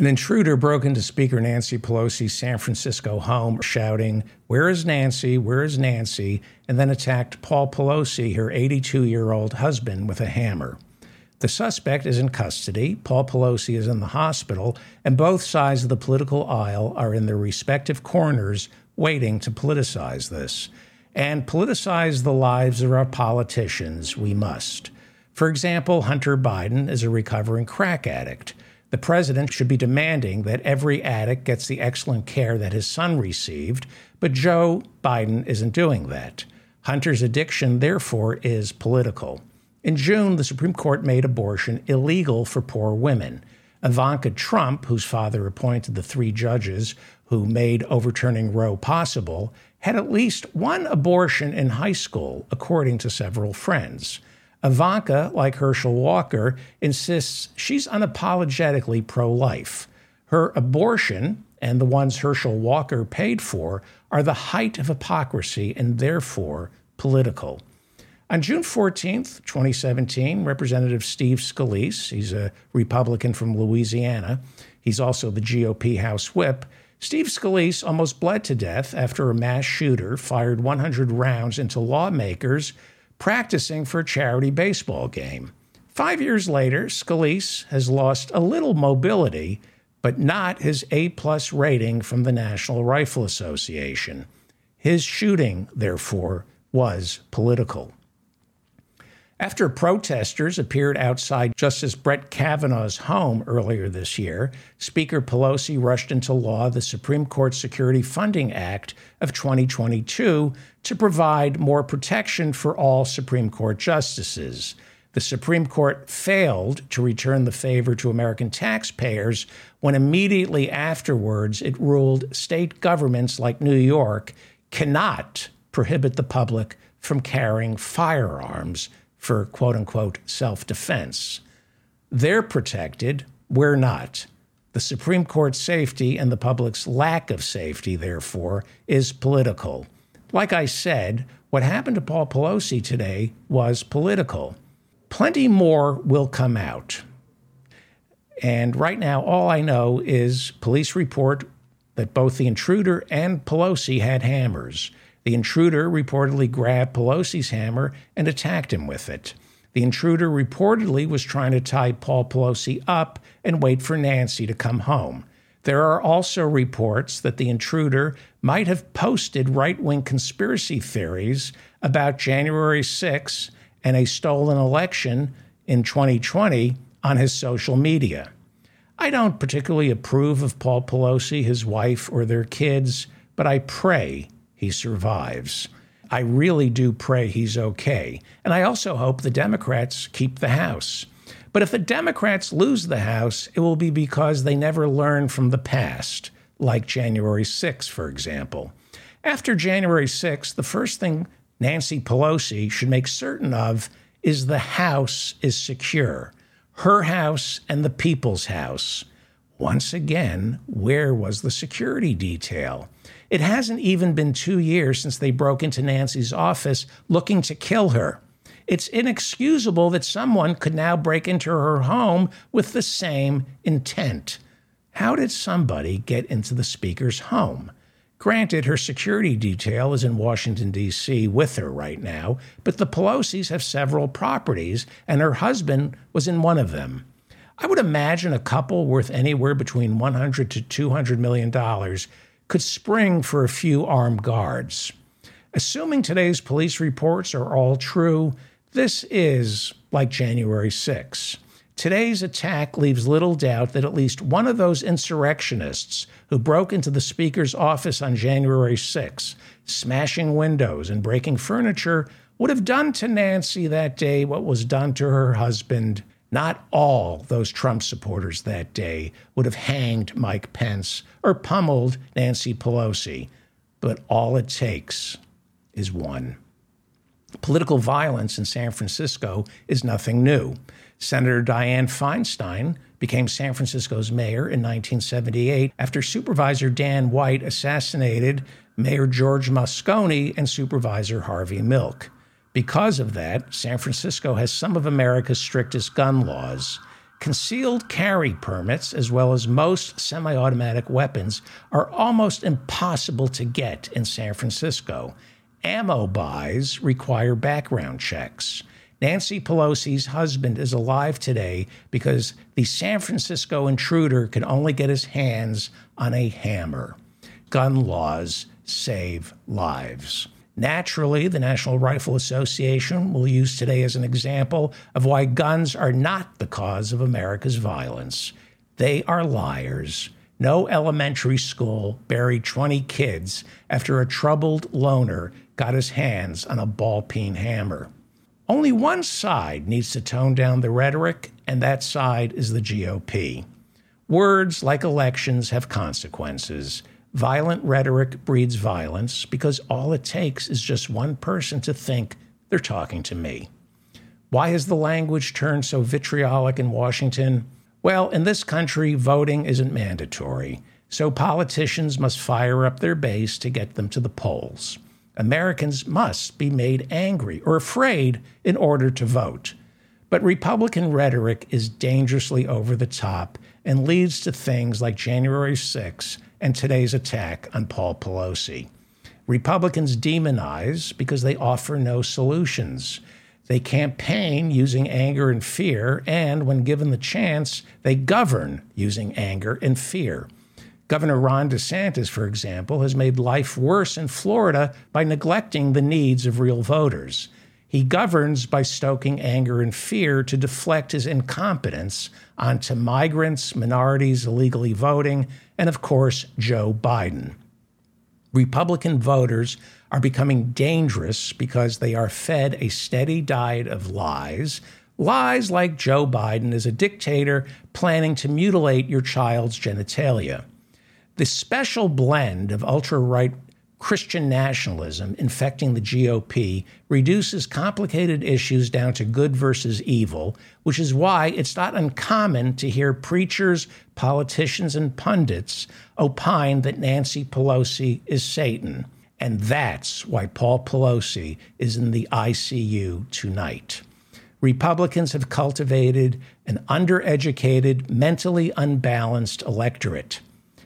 An intruder broke into Speaker Nancy Pelosi's San Francisco home, shouting, Where is Nancy? Where is Nancy? and then attacked Paul Pelosi, her 82 year old husband, with a hammer. The suspect is in custody, Paul Pelosi is in the hospital, and both sides of the political aisle are in their respective corners waiting to politicize this. And politicize the lives of our politicians, we must. For example, Hunter Biden is a recovering crack addict. The president should be demanding that every addict gets the excellent care that his son received, but Joe Biden isn't doing that. Hunter's addiction, therefore, is political. In June, the Supreme Court made abortion illegal for poor women. Ivanka Trump, whose father appointed the three judges who made overturning Roe possible, had at least one abortion in high school, according to several friends. Ivanka, like Herschel Walker, insists she's unapologetically pro life. Her abortion and the ones Herschel Walker paid for are the height of hypocrisy and therefore political. On June 14th, 2017, Representative Steve Scalise, he's a Republican from Louisiana, he's also the GOP House Whip. Steve Scalise almost bled to death after a mass shooter fired 100 rounds into lawmakers practicing for a charity baseball game. Five years later, Scalise has lost a little mobility, but not his A plus rating from the National Rifle Association. His shooting, therefore, was political. After protesters appeared outside Justice Brett Kavanaugh's home earlier this year, Speaker Pelosi rushed into law the Supreme Court Security Funding Act of 2022 to provide more protection for all Supreme Court justices. The Supreme Court failed to return the favor to American taxpayers when immediately afterwards it ruled state governments like New York cannot prohibit the public from carrying firearms for quote unquote self defense. They're protected, we're not. The Supreme Court's safety and the public's lack of safety, therefore, is political. Like I said, what happened to Paul Pelosi today was political. Plenty more will come out. And right now, all I know is police report that both the intruder and Pelosi had hammers. The intruder reportedly grabbed Pelosi's hammer and attacked him with it. The intruder reportedly was trying to tie Paul Pelosi up and wait for Nancy to come home. There are also reports that the intruder might have posted right wing conspiracy theories about January 6 and a stolen election in 2020 on his social media. I don't particularly approve of Paul Pelosi, his wife, or their kids, but I pray he survives. I really do pray he's okay. And I also hope the Democrats keep the House. But if the Democrats lose the House, it will be because they never learn from the past, like January 6, for example. After January 6, the first thing Nancy Pelosi should make certain of is the House is secure. Her house and the people's house. Once again, where was the security detail? It hasn't even been two years since they broke into Nancy's office looking to kill her. It's inexcusable that someone could now break into her home with the same intent. How did somebody get into the speaker's home? Granted, her security detail is in Washington, D.C. with her right now, but the Pelosi's have several properties, and her husband was in one of them. I would imagine a couple worth anywhere between 100 to 200 million dollars could spring for a few armed guards. Assuming today's police reports are all true, this is like January 6. Today's attack leaves little doubt that at least one of those insurrectionists who broke into the Speaker's office on January 6, smashing windows and breaking furniture, would have done to Nancy that day what was done to her husband not all those Trump supporters that day would have hanged Mike Pence or pummeled Nancy Pelosi, but all it takes is one. Political violence in San Francisco is nothing new. Senator Dianne Feinstein became San Francisco's mayor in 1978 after Supervisor Dan White assassinated Mayor George Moscone and Supervisor Harvey Milk. Because of that, San Francisco has some of America's strictest gun laws. Concealed carry permits, as well as most semi automatic weapons, are almost impossible to get in San Francisco. Ammo buys require background checks. Nancy Pelosi's husband is alive today because the San Francisco intruder can only get his hands on a hammer. Gun laws save lives. Naturally, the National Rifle Association will use today as an example of why guns are not the cause of America's violence. They are liars. No elementary school buried 20 kids after a troubled loner got his hands on a ball peen hammer. Only one side needs to tone down the rhetoric, and that side is the GOP. Words like elections have consequences. Violent rhetoric breeds violence because all it takes is just one person to think they're talking to me. Why has the language turned so vitriolic in Washington? Well, in this country, voting isn't mandatory, so politicians must fire up their base to get them to the polls. Americans must be made angry or afraid in order to vote. But Republican rhetoric is dangerously over the top and leads to things like January 6 and today's attack on Paul Pelosi. Republicans demonize because they offer no solutions. They campaign using anger and fear, and when given the chance, they govern using anger and fear. Governor Ron DeSantis, for example, has made life worse in Florida by neglecting the needs of real voters. He governs by stoking anger and fear to deflect his incompetence onto migrants, minorities illegally voting, and of course, Joe Biden. Republican voters are becoming dangerous because they are fed a steady diet of lies. Lies like Joe Biden is a dictator planning to mutilate your child's genitalia. The special blend of ultra right Christian nationalism infecting the GOP reduces complicated issues down to good versus evil, which is why it's not uncommon to hear preachers, politicians, and pundits opine that Nancy Pelosi is Satan. And that's why Paul Pelosi is in the ICU tonight. Republicans have cultivated an undereducated, mentally unbalanced electorate.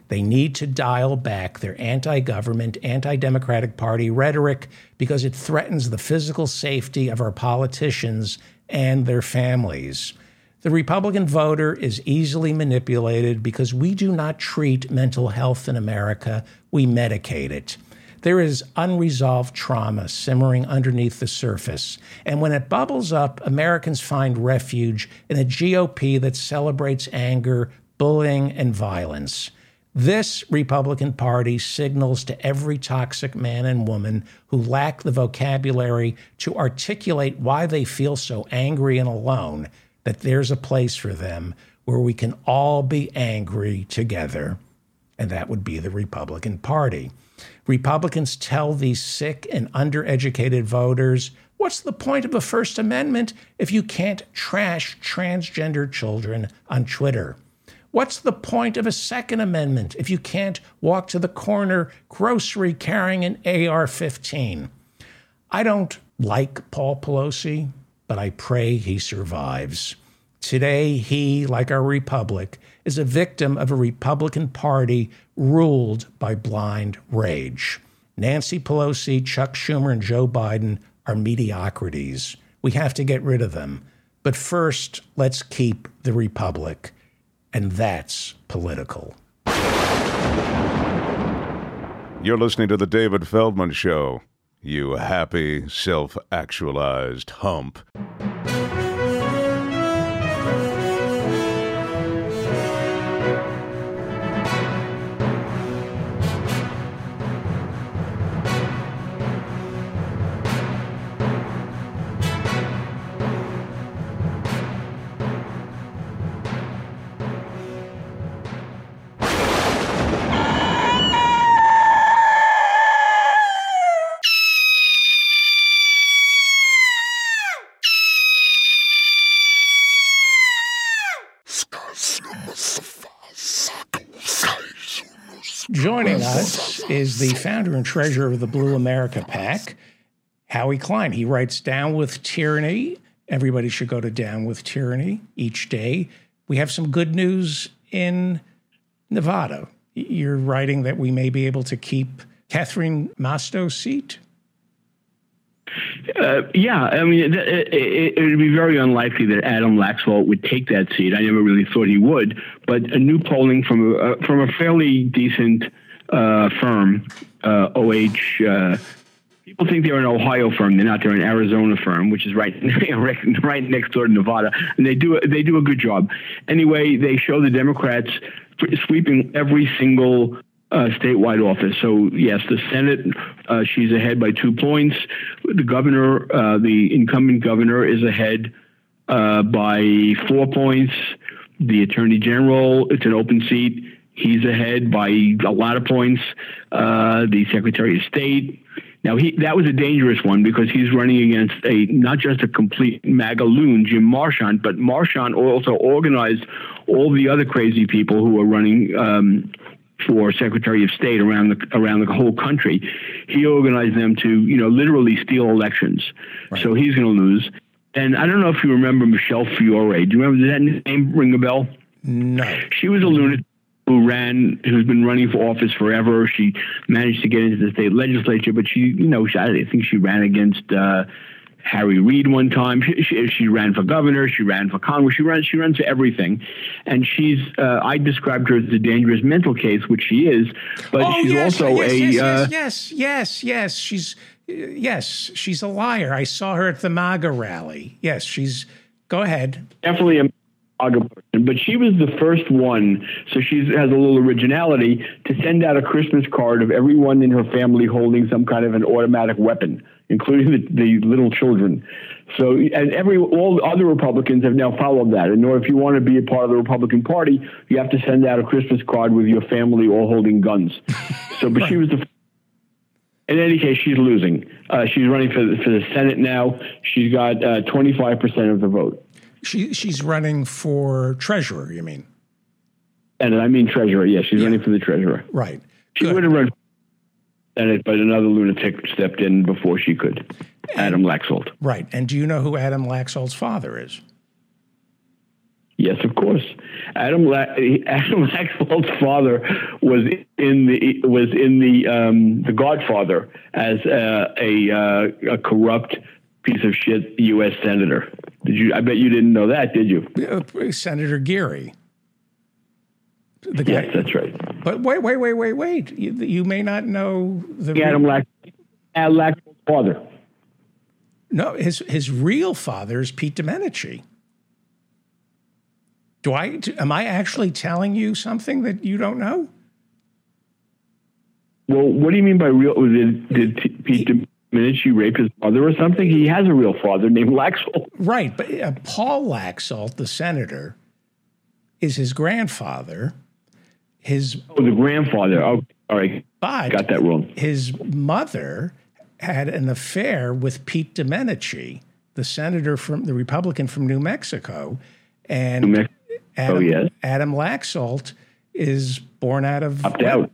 They need to dial back their anti government, anti democratic party rhetoric because it threatens the physical safety of our politicians and their families. The Republican voter is easily manipulated because we do not treat mental health in America, we medicate it. There is unresolved trauma simmering underneath the surface. And when it bubbles up, Americans find refuge in a GOP that celebrates anger, bullying, and violence. This Republican Party signals to every toxic man and woman who lack the vocabulary to articulate why they feel so angry and alone that there's a place for them where we can all be angry together. And that would be the Republican Party. Republicans tell these sick and undereducated voters what's the point of a First Amendment if you can't trash transgender children on Twitter? What's the point of a Second Amendment if you can't walk to the corner grocery carrying an AR 15? I don't like Paul Pelosi, but I pray he survives. Today, he, like our republic, is a victim of a Republican Party ruled by blind rage. Nancy Pelosi, Chuck Schumer, and Joe Biden are mediocrities. We have to get rid of them. But first, let's keep the republic and that's political. You're listening to The David Feldman Show, you happy, self actualized hump. Us is the founder and treasurer of the Blue America PAC, Howie Klein. He writes Down with Tyranny. Everybody should go to Down with Tyranny each day. we have some good news in Nevada. You're writing that we may be able to keep Catherine Masto's seat. Uh, yeah, I mean, it, it, it, would be very unlikely that Adam Laxalt would take that seat. I never really thought he would, but a new polling from a, from a fairly decent uh, firm, uh, OH. People think they're an Ohio firm. They're not. They're an Arizona firm, which is right right next door to Nevada, and they do they do a good job. Anyway, they show the Democrats sweeping every single uh, statewide office. So yes, the Senate, uh, she's ahead by two points. The governor, uh, the incumbent governor, is ahead uh, by four points. The attorney general, it's an open seat. He's ahead by a lot of points. Uh, the secretary of state. Now he that was a dangerous one because he's running against a not just a complete MAGA loon, Jim Marchant, but Marchant also organized all the other crazy people who are running um, for Secretary of State around the around the whole country. He organized them to, you know, literally steal elections. Right. So he's going to lose. And I don't know if you remember Michele Fiore. Do you remember that name ring a bell? No. She was a lunatic who ran, who's been running for office forever. She managed to get into the state legislature, but she, you know, I think she ran against. Uh, Harry Reid one time. She, she, she, ran for governor. She ran for Congress. She runs. She runs for everything, and she's. Uh, I described her as a dangerous mental case, which she is. But oh, she's yes, also yes, a. Yes, uh, yes, yes, yes. She's. Yes, she's a liar. I saw her at the MAGA rally. Yes, she's. Go ahead. Definitely a MAGA person, but she was the first one, so she has a little originality to send out a Christmas card of everyone in her family holding some kind of an automatic weapon including the, the little children. So, and every all other Republicans have now followed that. And if you want to be a part of the Republican Party, you have to send out a Christmas card with your family all holding guns. So, but she was the. In any case, she's losing. Uh, she's running for the, for the Senate now. She's got uh, twenty five percent of the vote. She she's running for treasurer. You mean? And I mean treasurer. Yes, she's yeah. running for the treasurer. Right. She would have run Senate, but another lunatic stepped in before she could. Adam Laxalt. Right. And do you know who Adam Laxalt's father is? Yes, of course. Adam La- Adam Laxalt's father was in the was in the um, the Godfather as a a, uh, a corrupt piece of shit U.S. senator. Did you? I bet you didn't know that, did you? Uh, senator Geary. The guy. Yes, that's right. But wait, wait, wait, wait, wait. You, you may not know the Adam Lack, Lack's father. No, his his real father is Pete Domenici. Do I? Am I actually telling you something that you don't know? Well, what do you mean by real? Did, did Pete Domenici raped his mother or something? He has a real father named Laxalt. Right, but uh, Paul Laxalt, the senator, is his grandfather his oh, the grandfather. Oh, all right. But got that wrong. His mother had an affair with Pete Domenici, the senator from the Republican from New Mexico, and New Mexico. Adam, oh, yes. Adam Laxalt is born out of popped out.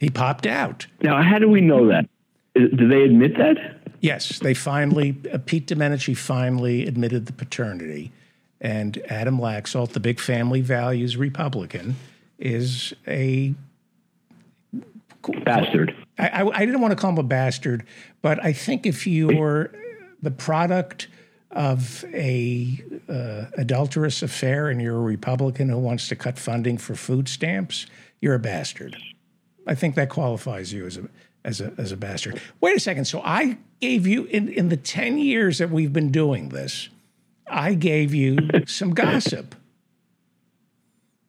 He popped out. Now, how do we know that? Do they admit that? Yes, they finally. Uh, Pete Domenici finally admitted the paternity, and Adam Laxalt, the big family values Republican, is a bastard. I, I, I, didn't want to call him a bastard, but I think if you're the product of a uh, adulterous affair and you're a Republican who wants to cut funding for food stamps, you're a bastard. I think that qualifies you as a as a as a bastard. Wait a second. So I gave you in in the ten years that we've been doing this, I gave you some gossip.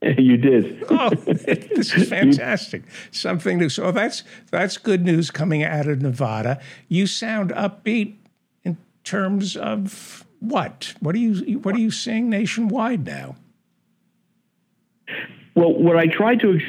you did. oh, this is fantastic. Something new. So that's that's good news coming out of Nevada. You sound upbeat in terms of what? What are you what are you seeing nationwide now? Well, what I tried to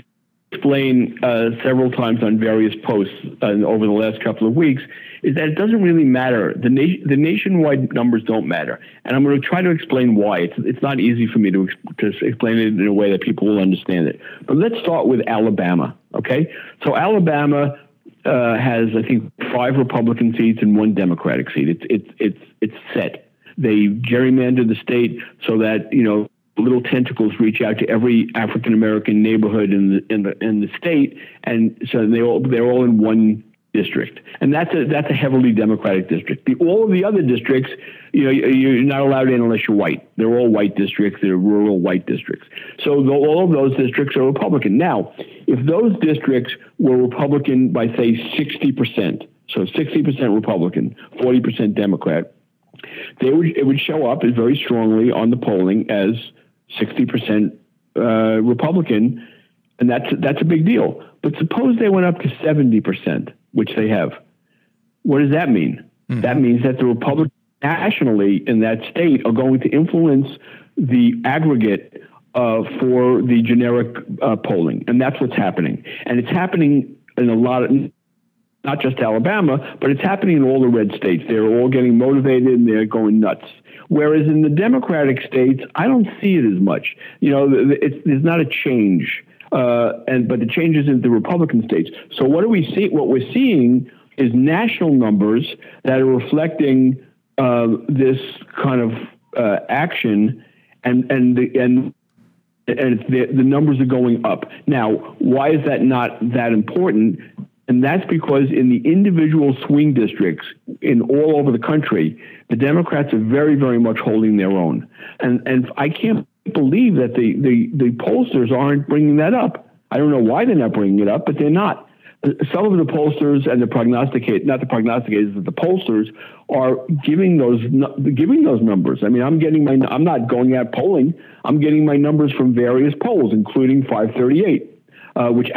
explain uh, several times on various posts uh, over the last couple of weeks is that it doesn't really matter. The, na- the nationwide numbers don't matter. And I'm going to try to explain why. It's, it's not easy for me to, to explain it in a way that people will understand it. But let's start with Alabama, okay? So Alabama uh, has, I think, five Republican seats and one Democratic seat. It's, it's, it's, it's set. They gerrymandered the state so that, you know, little tentacles reach out to every African American neighborhood in the in the in the state, and so they all they're all in one district, and that's a that's a heavily Democratic district. The, all of the other districts, you know, you're not allowed in unless you're white. They're all white districts. They're rural white districts. So the, all of those districts are Republican. Now, if those districts were Republican by say sixty percent, so sixty percent Republican, forty percent Democrat, they would it would show up very strongly on the polling as sixty percent uh, Republican, and that's that's a big deal. But suppose they went up to seventy percent which they have. What does that mean? Mm-hmm. That means that the Republicans nationally in that state are going to influence the aggregate uh, for the generic uh, polling, and that's what's happening. And it's happening in a lot of not just Alabama, but it's happening in all the red states. They're all getting motivated and they're going nuts. Whereas in the Democratic states, I don't see it as much. You know, it's, there's not a change uh, and but the changes in the Republican states. So what do we see? What we're seeing is national numbers that are reflecting uh, this kind of uh, action, and and the, and and the, the numbers are going up. Now, why is that not that important? And that's because in the individual swing districts in all over the country, the Democrats are very, very much holding their own. And and I can't believe that the, the, the pollsters aren't bringing that up. I don't know why they're not bringing it up, but they're not. Some of the pollsters and the prognosticators, not the prognosticators, but the pollsters are giving those giving those numbers. I mean, I'm getting my I'm not going out polling. I'm getting my numbers from various polls, including 538, uh, which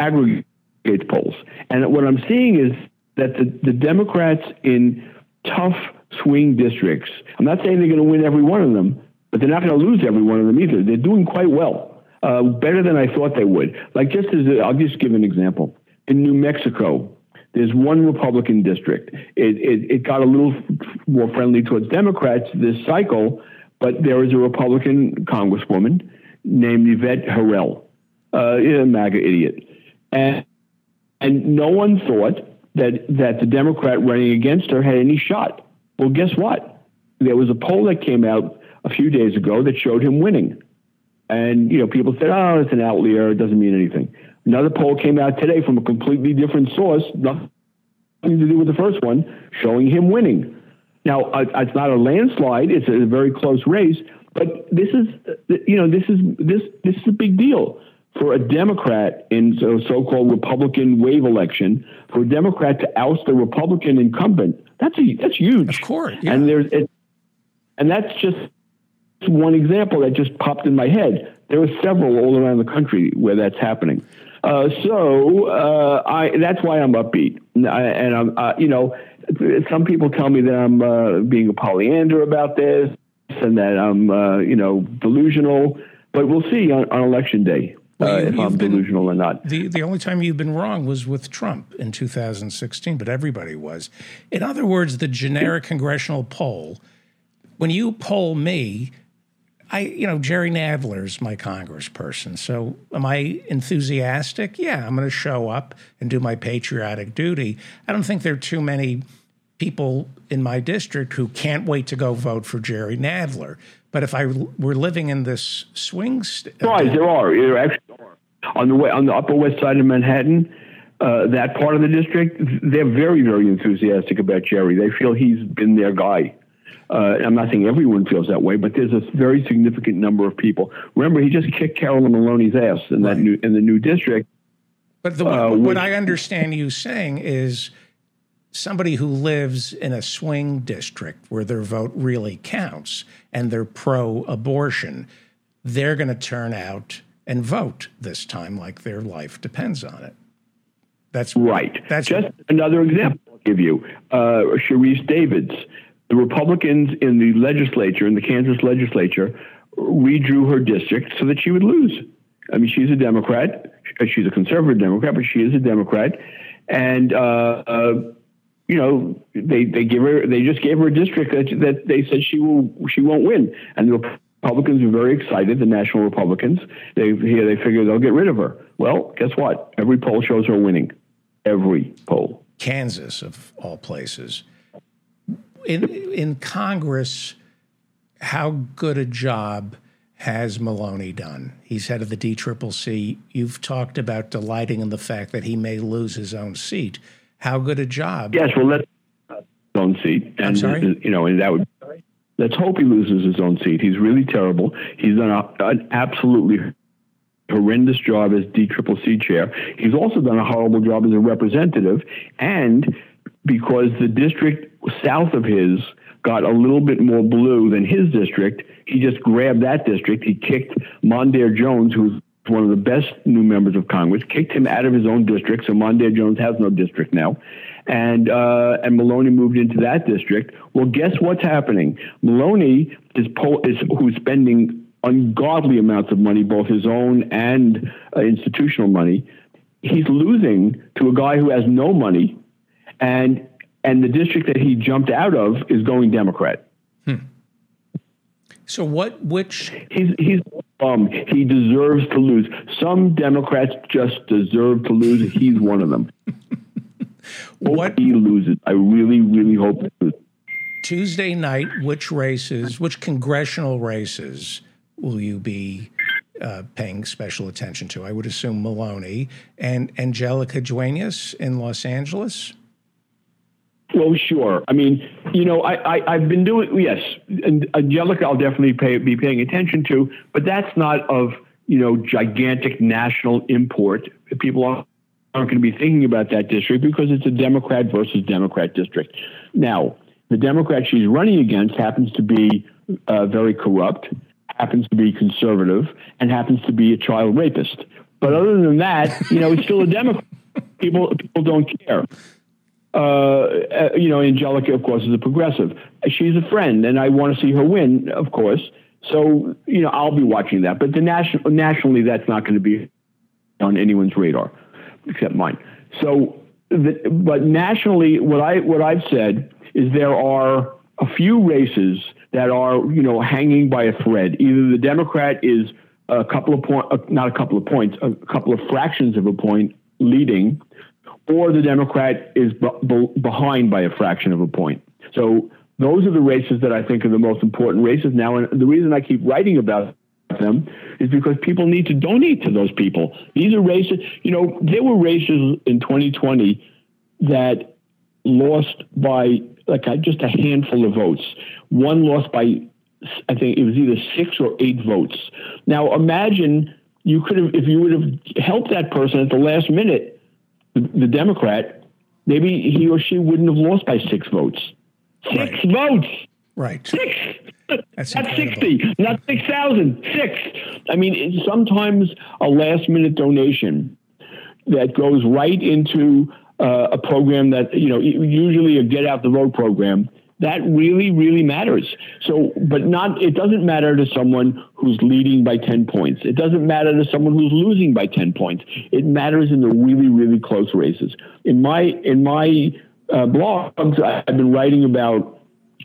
polls. And what I'm seeing is that the, the Democrats in tough swing districts. I'm not saying they're going to win every one of them, but they're not going to lose every one of them either. They're doing quite well, uh, better than I thought they would. Like just as i will just give an example. In New Mexico, there's one Republican district. It, it, it got a little more friendly towards Democrats this cycle, but there is a Republican congresswoman named Yvette Herrell, uh, a MAGA idiot, and and no one thought that that the Democrat running against her had any shot. Well, guess what? There was a poll that came out a few days ago that showed him winning. And, you know, people said, oh, it's an outlier. It doesn't mean anything. Another poll came out today from a completely different source, nothing to do with the first one, showing him winning. Now, it's not a landslide. It's a very close race. But this is, you know, this is this this is a big deal for a Democrat in a so-called Republican wave election. For a Democrat to oust a Republican incumbent, that's a, that's huge. Of course, yeah. and there's it, and that's just one example that just popped in my head. There are several all around the country where that's happening. Uh, so uh, I, that's why I'm upbeat. And, I, am uh, you know, some people tell me that I'm uh, being a Pollyanna about this and that I'm, uh, you know, delusional. But we'll see on, on election day. Well, uh, if I'm been, delusional or not. The the only time you've been wrong was with Trump in 2016, but everybody was. In other words, the generic congressional poll, when you poll me, I, you know, Jerry Nadler's my congressperson. So am I enthusiastic? Yeah, I'm going to show up and do my patriotic duty. I don't think there are too many people in my district who can't wait to go vote for Jerry Nadler. But if I were living in this swing, st- right, there are. There actually are. on the way on the Upper West Side of Manhattan. Uh, that part of the district, they're very, very enthusiastic about Jerry. They feel he's been their guy. Uh, I'm not saying everyone feels that way, but there's a very significant number of people. Remember, he just kicked Carolyn Maloney's ass in right. that new in the new district. But the, uh, what which, I understand you saying is somebody who lives in a swing district where their vote really counts and they're pro-abortion, they're going to turn out and vote this time like their life depends on it. That's right. That's just another example I'll give you. Uh, Sharice Davids the Republicans in the legislature, in the Kansas legislature, redrew her district so that she would lose. I mean, she's a Democrat. She's a conservative Democrat, but she is a Democrat. And, uh, uh, you know, they, they give her, they just gave her a district that, that they said she will, she won't win. And the Republicans are very excited, the national Republicans. They, here they figure they'll get rid of her. Well, guess what? Every poll shows her winning. Every poll. Kansas, of all places in in Congress, how good a job has Maloney done? He's head of the DCCC. You've talked about delighting in the fact that he may lose his own seat. How good a job? Yes, well, let's uh, own seat, and I'm sorry? Uh, you know, and that would. Let's hope he loses his own seat. He's really terrible. He's done a, an absolutely horrendous job as DCCC chair. He's also done a horrible job as a representative, and because the district south of his got a little bit more blue than his district, he just grabbed that district. He kicked Mondaire Jones, who's one of the best new members of Congress, kicked him out of his own district. So Mondaire Jones has no district now, and uh, and Maloney moved into that district. Well, guess what's happening? Maloney is, po- is who's spending ungodly amounts of money, both his own and uh, institutional money. He's losing to a guy who has no money, and and the district that he jumped out of is going Democrat. So what? Which? He's he's um he deserves to lose. Some Democrats just deserve to lose. He's one of them. What he loses? I really really hope. He loses. Tuesday night? Which races? Which congressional races will you be uh, paying special attention to? I would assume Maloney and Angelica Duenas in Los Angeles. Well, sure. I mean, you know, I, I have been doing yes, and Angelica, I'll definitely pay, be paying attention to, but that's not of you know gigantic national import. People aren't, aren't going to be thinking about that district because it's a Democrat versus Democrat district. Now, the Democrat she's running against happens to be uh, very corrupt, happens to be conservative, and happens to be a child rapist. But other than that, you know, it's still a Democrat. People people don't care uh, uh, you know, Angelica, of course, is a progressive. She's a friend, and I want to see her win, of course. So, you know, I'll be watching that. But the national, nationally, that's not going to be on anyone's radar, except mine. So, the, but nationally, what I what I've said is there are a few races that are, you know, hanging by a thread. Either the Democrat is a couple of points, uh, not a couple of points, a couple of fractions of a point leading or the Democrat is b- behind by a fraction of a point. So those are the races that I think are the most important races now. And the reason I keep writing about them is because people need to donate to those people. These are races, you know, there were races in 2020 that lost by like just a handful of votes. One lost by, I think it was either six or eight votes. Now imagine you could have, if you would have helped that person at the last minute, the, Democrat, maybe he or she wouldn't have lost by six votes. Six Right. votes. Right. Six. That's not incredible. 60, not 6,000, six. I mean, sometimes a last minute donation that goes right into uh, a program that, you know, usually a get out the vote program. That really, really matters. So, but not, it doesn't matter to someone who's leading by 10 points. It doesn't matter to someone who's losing by 10 points. It matters in the really, really close races. In my, in my uh, blogs, I've been writing about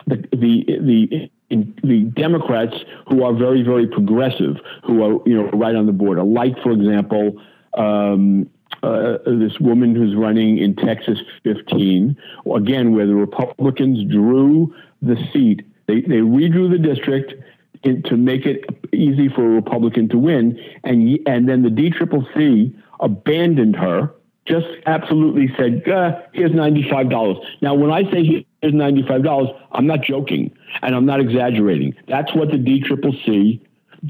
the, the, the, in the Democrats who are very, very progressive, who are you know right on the border. Like, for example, um, uh, this woman who's running in Texas 15, again, where the Republicans drew the seat. They, they redrew the district in, to make it easy for a Republican to win, and and then the DCCC abandoned her. Just absolutely said, uh, "Here's ninety-five dollars." Now, when I say here's ninety-five dollars, I'm not joking and I'm not exaggerating. That's what the DCCC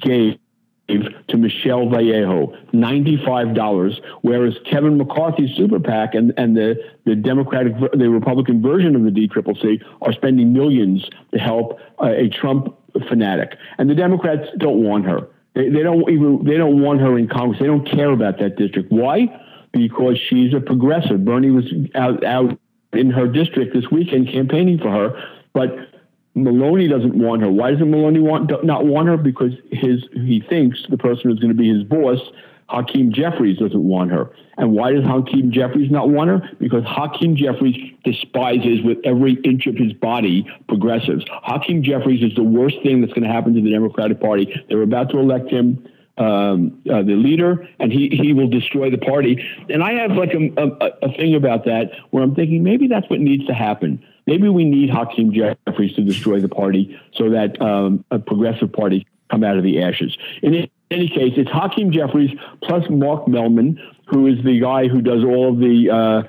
gave to Michelle Vallejo, $95, whereas Kevin McCarthy's super PAC and, and the, the Democratic, the Republican version of the DCCC are spending millions to help uh, a Trump fanatic. And the Democrats don't want her. They, they don't even, they don't want her in Congress. They don't care about that district. Why? Because she's a progressive. Bernie was out, out in her district this weekend campaigning for her, but Maloney doesn't want her. Why doesn't Maloney want not want her? Because his he thinks the person who's going to be his boss, Hakeem Jeffries, doesn't want her. And why does Hakeem Jeffries not want her? Because Hakeem Jeffries despises with every inch of his body progressives. Hakeem Jeffries is the worst thing that's going to happen to the Democratic Party. They're about to elect him um, uh, the leader, and he he will destroy the party. And I have like a, a, a thing about that where I'm thinking maybe that's what needs to happen. Maybe we need Hakeem Jeffries to destroy the party so that um, a progressive party come out of the ashes. In any case, it's Hakeem Jeffries plus Mark Mellman, who is the guy who does all of the uh,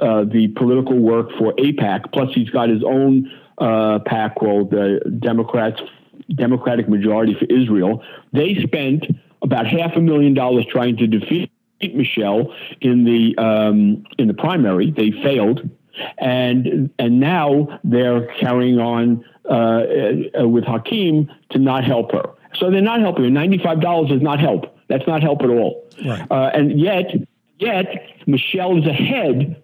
uh, the political work for AIPAC. Plus, he's got his own uh, PAC called the Democrats Democratic Majority for Israel. They spent about half a million dollars trying to defeat Michelle in the um, in the primary. They failed, and and now they're carrying on uh, uh, with Hakeem to not help her. So they're not helping her. Ninety-five dollars is not help. That's not help at all. Right. Uh, and yet, yet Michelle is ahead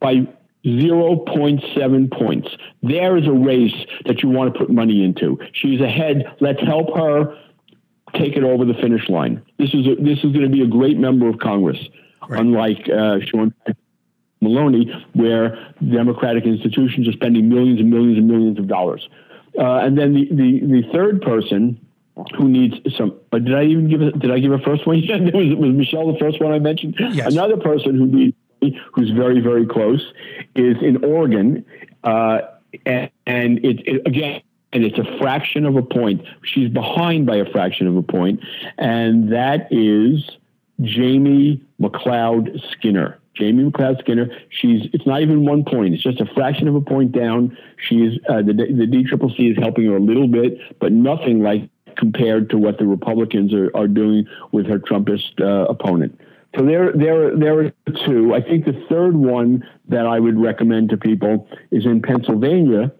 by 0.7 points. There is a race that you want to put money into. She's ahead. Let's help her take it over the finish line. This is a, this is going to be a great member of Congress, right. unlike uh, Sean Maloney, where Democratic institutions are spending millions and millions and millions of dollars. Uh, and then the, the, the third person who needs some. But did I even give? A, did I give a first one? Yeah, was, was Michelle the first one I mentioned? Yes. Another person who needs who's very very close is in Oregon, uh, and, and it, it again. And it's a fraction of a point. She's behind by a fraction of a point, and that is Jamie McLeod Skinner. Jamie McLeod Skinner. She's it's not even one point. It's just a fraction of a point down. She's uh, the the DCCC is helping her a little bit, but nothing like compared to what the Republicans are, are doing with her Trumpist uh, opponent. So there, there, there are two. I think the third one that I would recommend to people is in Pennsylvania,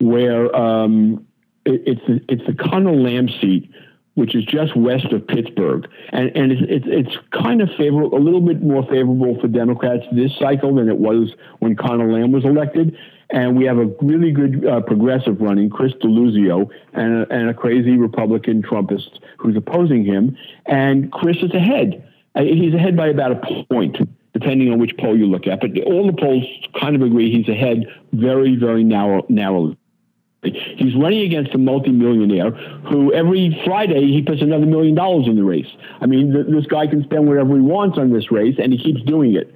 where um, it, it's the, it's the Conor Lamb seat, which is just west of Pittsburgh, and and it's, it's, it's kind of favorable, a little bit more favorable for Democrats this cycle than it was when Conor Lamb was elected. And we have a really good uh, progressive running, Chris Deluzio, and a, and a crazy Republican Trumpist who's opposing him. And Chris is ahead. Uh, he's ahead by about a point, depending on which poll you look at. But all the polls kind of agree he's ahead very, very narrow, narrowly. He's running against a multimillionaire who every Friday he puts another million dollars in the race. I mean, th- this guy can spend whatever he wants on this race, and he keeps doing it.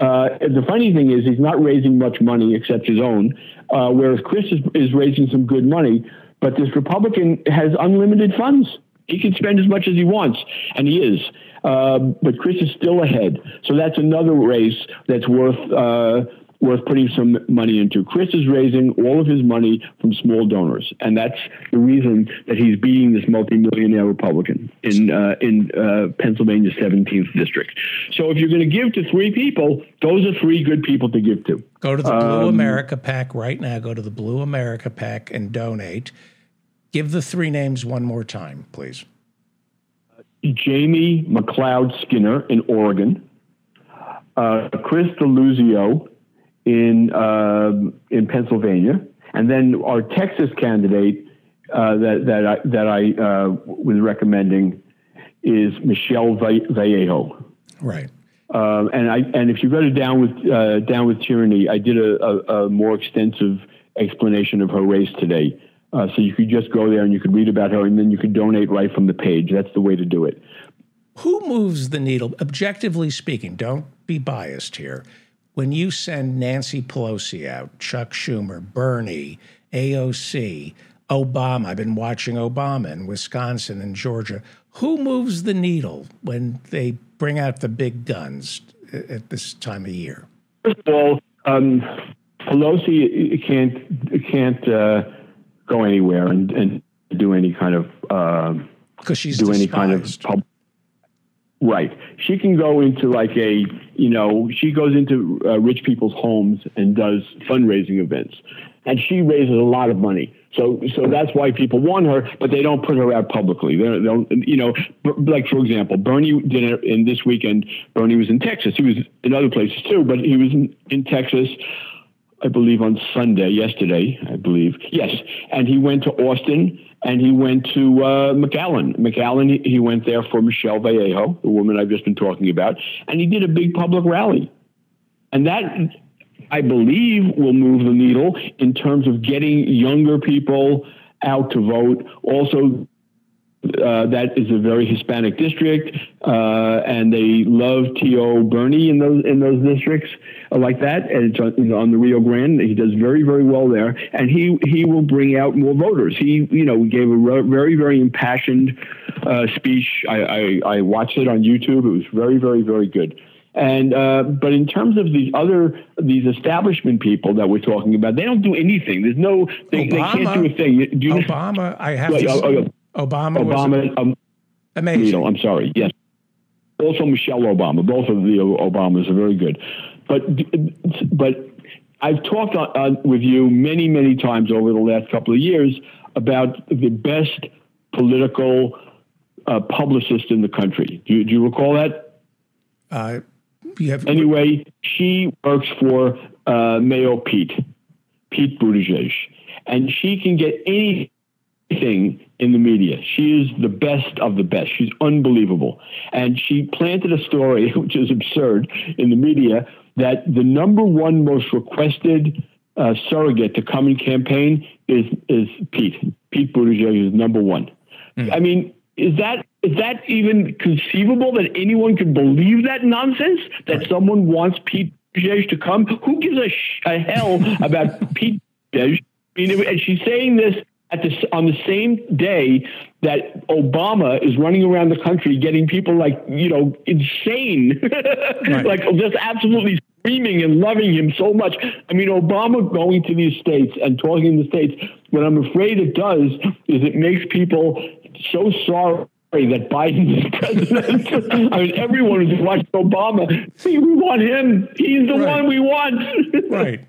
Uh, the funny thing is, he's not raising much money except his own, uh, whereas Chris is, is raising some good money. But this Republican has unlimited funds. He can spend as much as he wants, and he is. Uh, but Chris is still ahead. So that's another race that's worth uh, worth putting some money into. Chris is raising all of his money from small donors, and that's the reason that he's beating this multimillionaire Republican in uh, in uh, Pennsylvania's 17th district. So if you're going to give to three people, those are three good people to give to. Go to the Blue um, America PAC right now. Go to the Blue America PAC and donate. Give the three names one more time, please. Jamie McLeod Skinner in Oregon, uh, Chris Deluzio in uh, in Pennsylvania, and then our Texas candidate uh, that that I, that I uh, was recommending is Michelle Vallejo. Right. Um, and I and if you go to down with uh, down with tyranny, I did a, a, a, more extensive explanation of her race today. Uh, so you could just go there and you could read about her, and then you could donate right from the page. That's the way to do it. Who moves the needle, objectively speaking? Don't be biased here when you send Nancy Pelosi out, Chuck Schumer, Bernie, AOC, Obama, I've been watching Obama in Wisconsin and Georgia. Who moves the needle when they bring out the big guns at this time of year? First of all, um, Pelosi can't can't uh, go anywhere and, and, do any kind of because uh, she's do despised. any kind of pub- Right. She can go into like a, you know, she goes into uh, rich people's homes and does fundraising events. And she raises a lot of money. So, so that's why people want her, but they don't put her out publicly. They don't, you know, like for example, Bernie did it in this weekend. Bernie was in Texas. He was in other places too, but he was in, in Texas, I believe on Sunday, yesterday, I believe. Yes. And he went to Austin and he went to uh, McAllen. McAllen, he, he went there for Michelle Vallejo, the woman I've just been talking about, and he did a big public rally. And that, I believe, will move the needle in terms of getting younger people out to vote. Also, uh, that is a very Hispanic district, uh, and they love Tío Bernie in those in those districts uh, like that. And it's on, on, the Rio Grande. He does very very well there, and he he will bring out more voters. He you know gave a very very impassioned uh, speech. I, I, I watched it on YouTube. It was very very very good. And uh, but in terms of these other these establishment people that we're talking about, they don't do anything. There's no they, Obama, they can't do a thing. Do you Obama, I have to. Uh, Obama. Obama. Um, amazing. I'm sorry. Yes. Also, Michelle Obama. Both of the Obamas are very good. But but I've talked on, uh, with you many many times over the last couple of years about the best political uh, publicist in the country. Do you, do you recall that? Uh, have, anyway, she works for uh, Mayo Pete, Pete Buttigieg, and she can get any thing in the media. She is the best of the best. She's unbelievable. And she planted a story, which is absurd, in the media that the number one most requested uh, surrogate to come and campaign is is Pete. Pete Buttigieg is number one. Mm. I mean, is that is that even conceivable that anyone could believe that nonsense? That right. someone wants Pete Buttigieg to come? Who gives a, sh- a hell about Pete Buttigieg? I mean, and she's saying this at the, on the same day that Obama is running around the country getting people like, you know, insane, right. like just absolutely screaming and loving him so much. I mean, Obama going to these states and talking in the states, what I'm afraid it does is it makes people so sorry that Biden is president. I mean, everyone who's watched Obama, see, we want him. He's the right. one we want. right.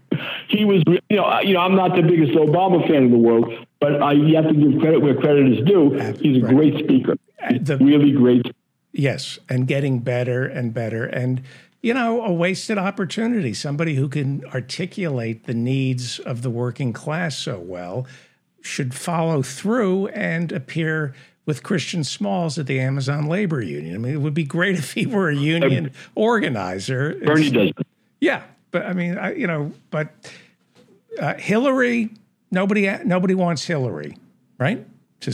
He was, you know, you know, I'm not the biggest Obama fan in the world, but I you have to give credit where credit is due. He's a right. great speaker. The, really great. Yes, and getting better and better. And you know, a wasted opportunity. Somebody who can articulate the needs of the working class so well should follow through and appear with Christian Smalls at the Amazon Labor Union. I mean, it would be great if he were a union organizer. Bernie does. Yeah, but I mean, I, you know, but uh, Hillary Nobody, nobody wants Hillary, right?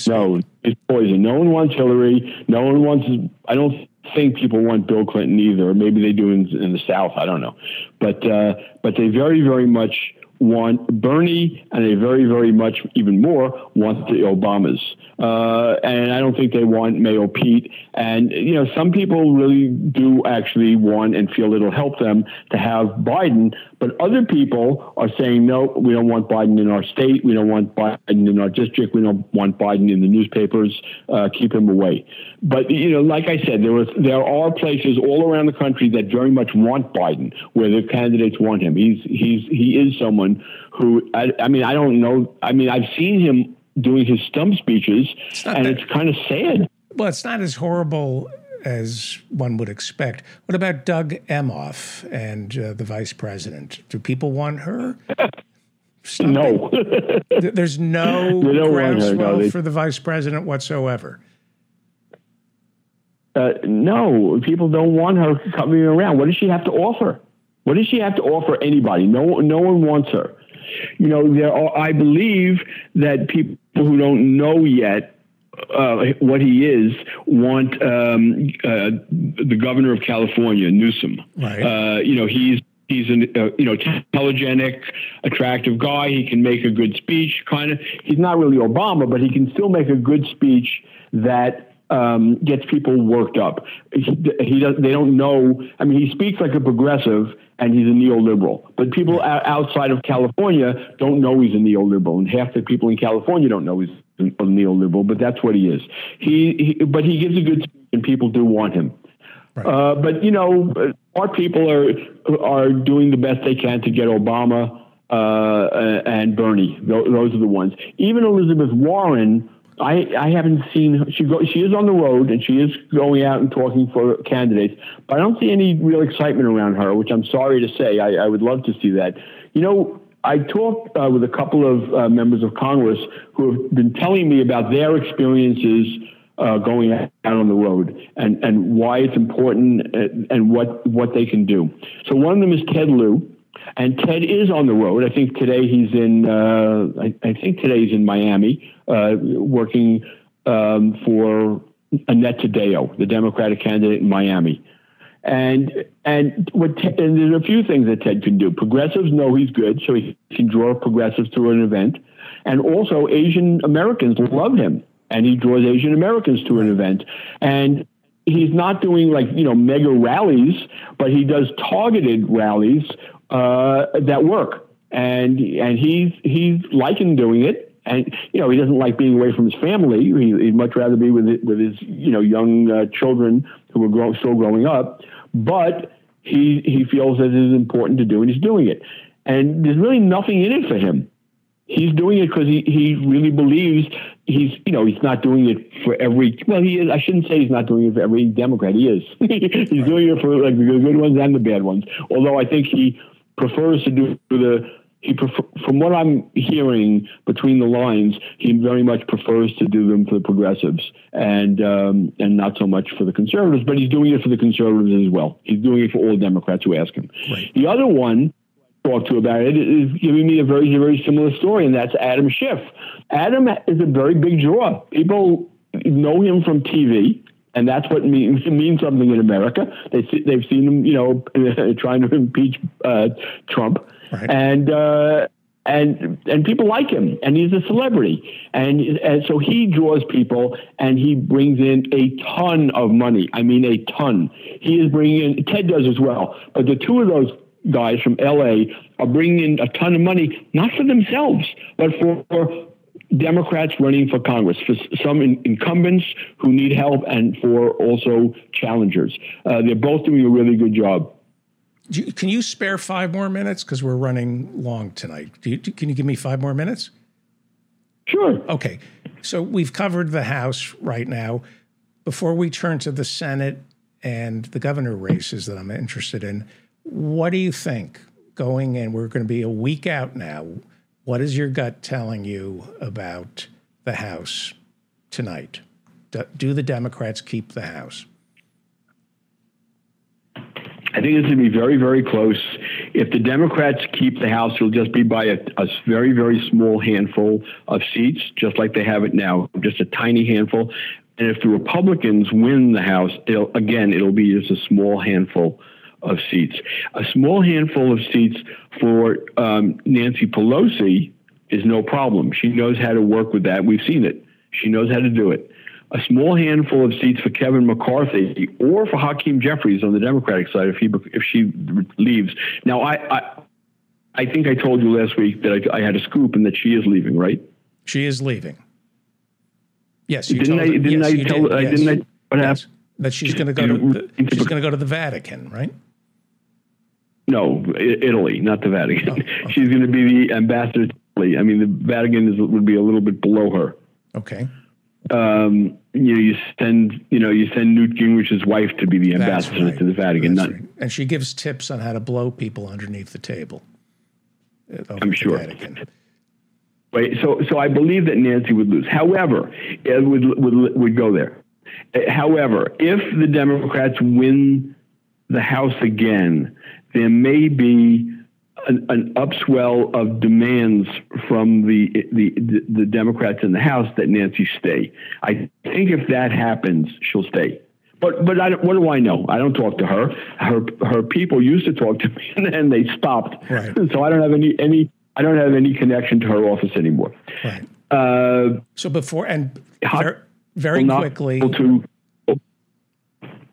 No, it's poison. No one wants Hillary. No one wants. I don't think people want Bill Clinton either. Maybe they do in, in the South. I don't know, but uh, but they very very much want Bernie, and they very, very much, even more, want the Obamas. Uh, and I don't think they want Mayo Pete. And, you know, some people really do actually want and feel it'll help them to have Biden. But other people are saying, no, we don't want Biden in our state. We don't want Biden in our district. We don't want Biden in the newspapers. Uh, keep him away. But, you know, like I said, there, was, there are places all around the country that very much want Biden, where the candidates want him. He's, he's, he is someone who I, I mean I don't know. I mean I've seen him doing his stump speeches, it's and that, it's kind of sad. Well, it's not as horrible as one would expect. What about Doug Emhoff and uh, the vice president? Do people want her? no. There's no groundswell no, for the vice president whatsoever. Uh, no, people don't want her coming around. What does she have to offer? What does she have to offer anybody? No, no one wants her. You know, there are, I believe that people who don't know yet uh, what he is want um, uh, the governor of California, Newsom. Right. Uh, you know, he's he's an uh, you know telegenic, attractive guy. He can make a good speech. Kind of, he's not really Obama, but he can still make a good speech that um, gets people worked up. He, he does, they don't know. I mean, he speaks like a progressive, and he's a neoliberal. But people outside of California don't know he's a neoliberal, and half the people in California don't know he's a neoliberal. But that's what he is. He, he but he gives a good speech, and people do want him. Right. Uh, but you know, our people are are doing the best they can to get Obama uh, and Bernie. Those are the ones. Even Elizabeth Warren I, I haven't seen she go. She is on the road and she is going out and talking for candidates, but I don't see any real excitement around her, which I'm sorry to say. I, I would love to see that. You know, I talked uh, with a couple of uh, members of Congress who have been telling me about their experiences uh, going out on the road and, and why it's important and, uh, and what what they can do. So one of them is Ted Lieu. And Ted is on the road. I think today he's in. Uh, I, I, think today he's in Miami, uh, working um, for Annette Taddeo, the Democratic candidate in Miami. And and what and there's a few things that Ted can do. Progressives know he's good, so he can draw progressives to an event, and also Asian Americans love him, and he draws Asian Americans to an event. And he's not doing like you know mega rallies, but he does targeted rallies uh, that work, and and he's he's liking doing it. And you know he doesn't like being away from his family. He, would much rather be with with his you know young uh, children who are grow, still growing up. But he he feels that it is important to do, and he's doing it. And there's really nothing in it for him. He's doing it because he, he really believes he's you know he's not doing it for every well he is I shouldn't say he's not doing it for every Democrat he is he's doing it for like the good ones and the bad ones although I think he prefers to do the he prefer, from what I'm hearing between the lines, he very much prefers to do them for the progressives and um, and not so much for the conservatives. But he's doing it for the conservatives as well. He's doing it for all Democrats who ask him. Right. The other one talked to about it is giving me a very very similar story, and that's Adam Schiff. Adam is a very big draw. People know him from TV and that's what means means something in America. They they've seen him, you know, trying to impeach uh, Trump, right. and uh, and and people like him, and he's a celebrity, and and so he draws people, and he brings in a ton of money. I mean, a ton. He is bringing in. Ted does as well, but the two of those guys from L.A. are bringing in a ton of money, not for themselves, but for Democrats running for Congress, for some in, incumbents who need help, and for also challengers. Uh, they're both doing a really good job. You, can you spare five more minutes because we're running long tonight? You, can you give me five more minutes? Sure. Okay. So we've covered the House right now. Before we turn to the Senate and the governor races that I'm interested in, what do you think going in? We're going to be a week out now. What is your gut telling you about the House tonight? Do, do the Democrats keep the House? I think it's going to be very, very close. If the Democrats keep the House, it'll just be by a, a, very, very small handful of seats, just like they have it now, just a tiny handful. And if the Republicans win the House, it'll, again, it'll be just a small handful of seats. A small handful of seats for um, Nancy Pelosi is no problem. She knows how to work with that. We've seen it. She knows how to do it. A small handful of seats for Kevin McCarthy or for Hakeem Jeffries on the Democratic side if he if she leaves. Now, I I, I think I told you last week that I, I, had a scoop and that she is leaving, right? She is leaving. Yes, you didn't I? Didn't yes, I tell? Did. Uh, I didn't. I, what yes. happened? That she's going to go to the, she's going to go to the Vatican, right? No, Italy, not the Vatican. Oh, okay. She's going to be the ambassador to Italy. I mean, the Vatican is, would be a little bit below her. Okay. Um, you know, you send, you know, you send Newt Gingrich's wife to be the ambassador right. to the Vatican. Not, right. And she gives tips on how to blow people underneath the table. I'm sure. Vatican. Wait, so so I believe that Nancy would lose. However, it would would would go there. However, if the Democrats win the House again, there may be an, an, upswell of demands from the, the the Democrats in the House that Nancy stay. I think if that happens, she'll stay. But but I, what do I know? I don't talk to her. Her her people used to talk to me, and then they stopped. Right. So I don't have any any I don't have any connection to her office anymore. Right. Uh, so before and very, very quickly to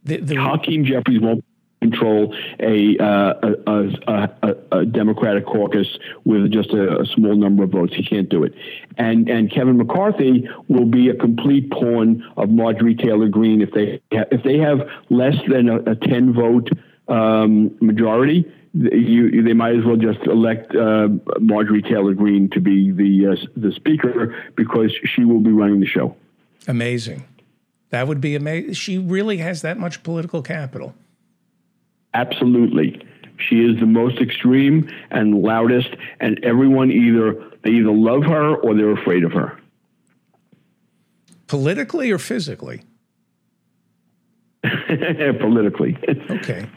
the, the Hakeem Jeffries won't control a, uh, a, a, a, Democratic caucus with just a, small number of votes. He can't do it. And and Kevin McCarthy will be a complete pawn of Marjorie Taylor Greene if they if they have less than a, ten vote um, majority. You, they might as well just elect uh, Marjorie Taylor Greene to be the uh, the speaker because she will be running the show. Amazing. That would be amazing. She really has that much political capital. Absolutely. She is the most extreme and loudest, and everyone either they either love her or they're afraid of her. Politically or physically? Politically. okay.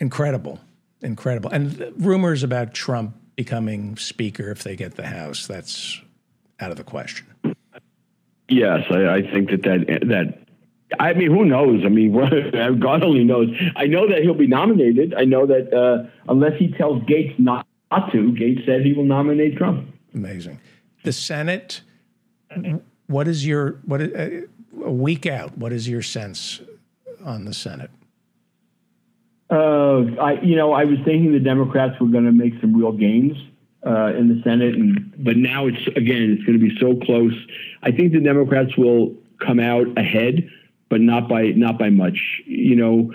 Incredible. Incredible. And rumors about Trump becoming speaker if they get the House, that's out of the question. Yes, I, I think that that that I mean, who knows? I mean, God only knows. I know that he'll be nominated. I know that uh, unless he tells Gates not, not to, Gates said he will nominate Trump. Amazing. The Senate. What is your what? Uh, a week out. What is your sense on the Senate? Uh, I, you know, I was thinking the Democrats were going to make some real gains uh, in the Senate, and but now it's again, it's going to be so close. I think the Democrats will come out ahead but not by not by much. You know,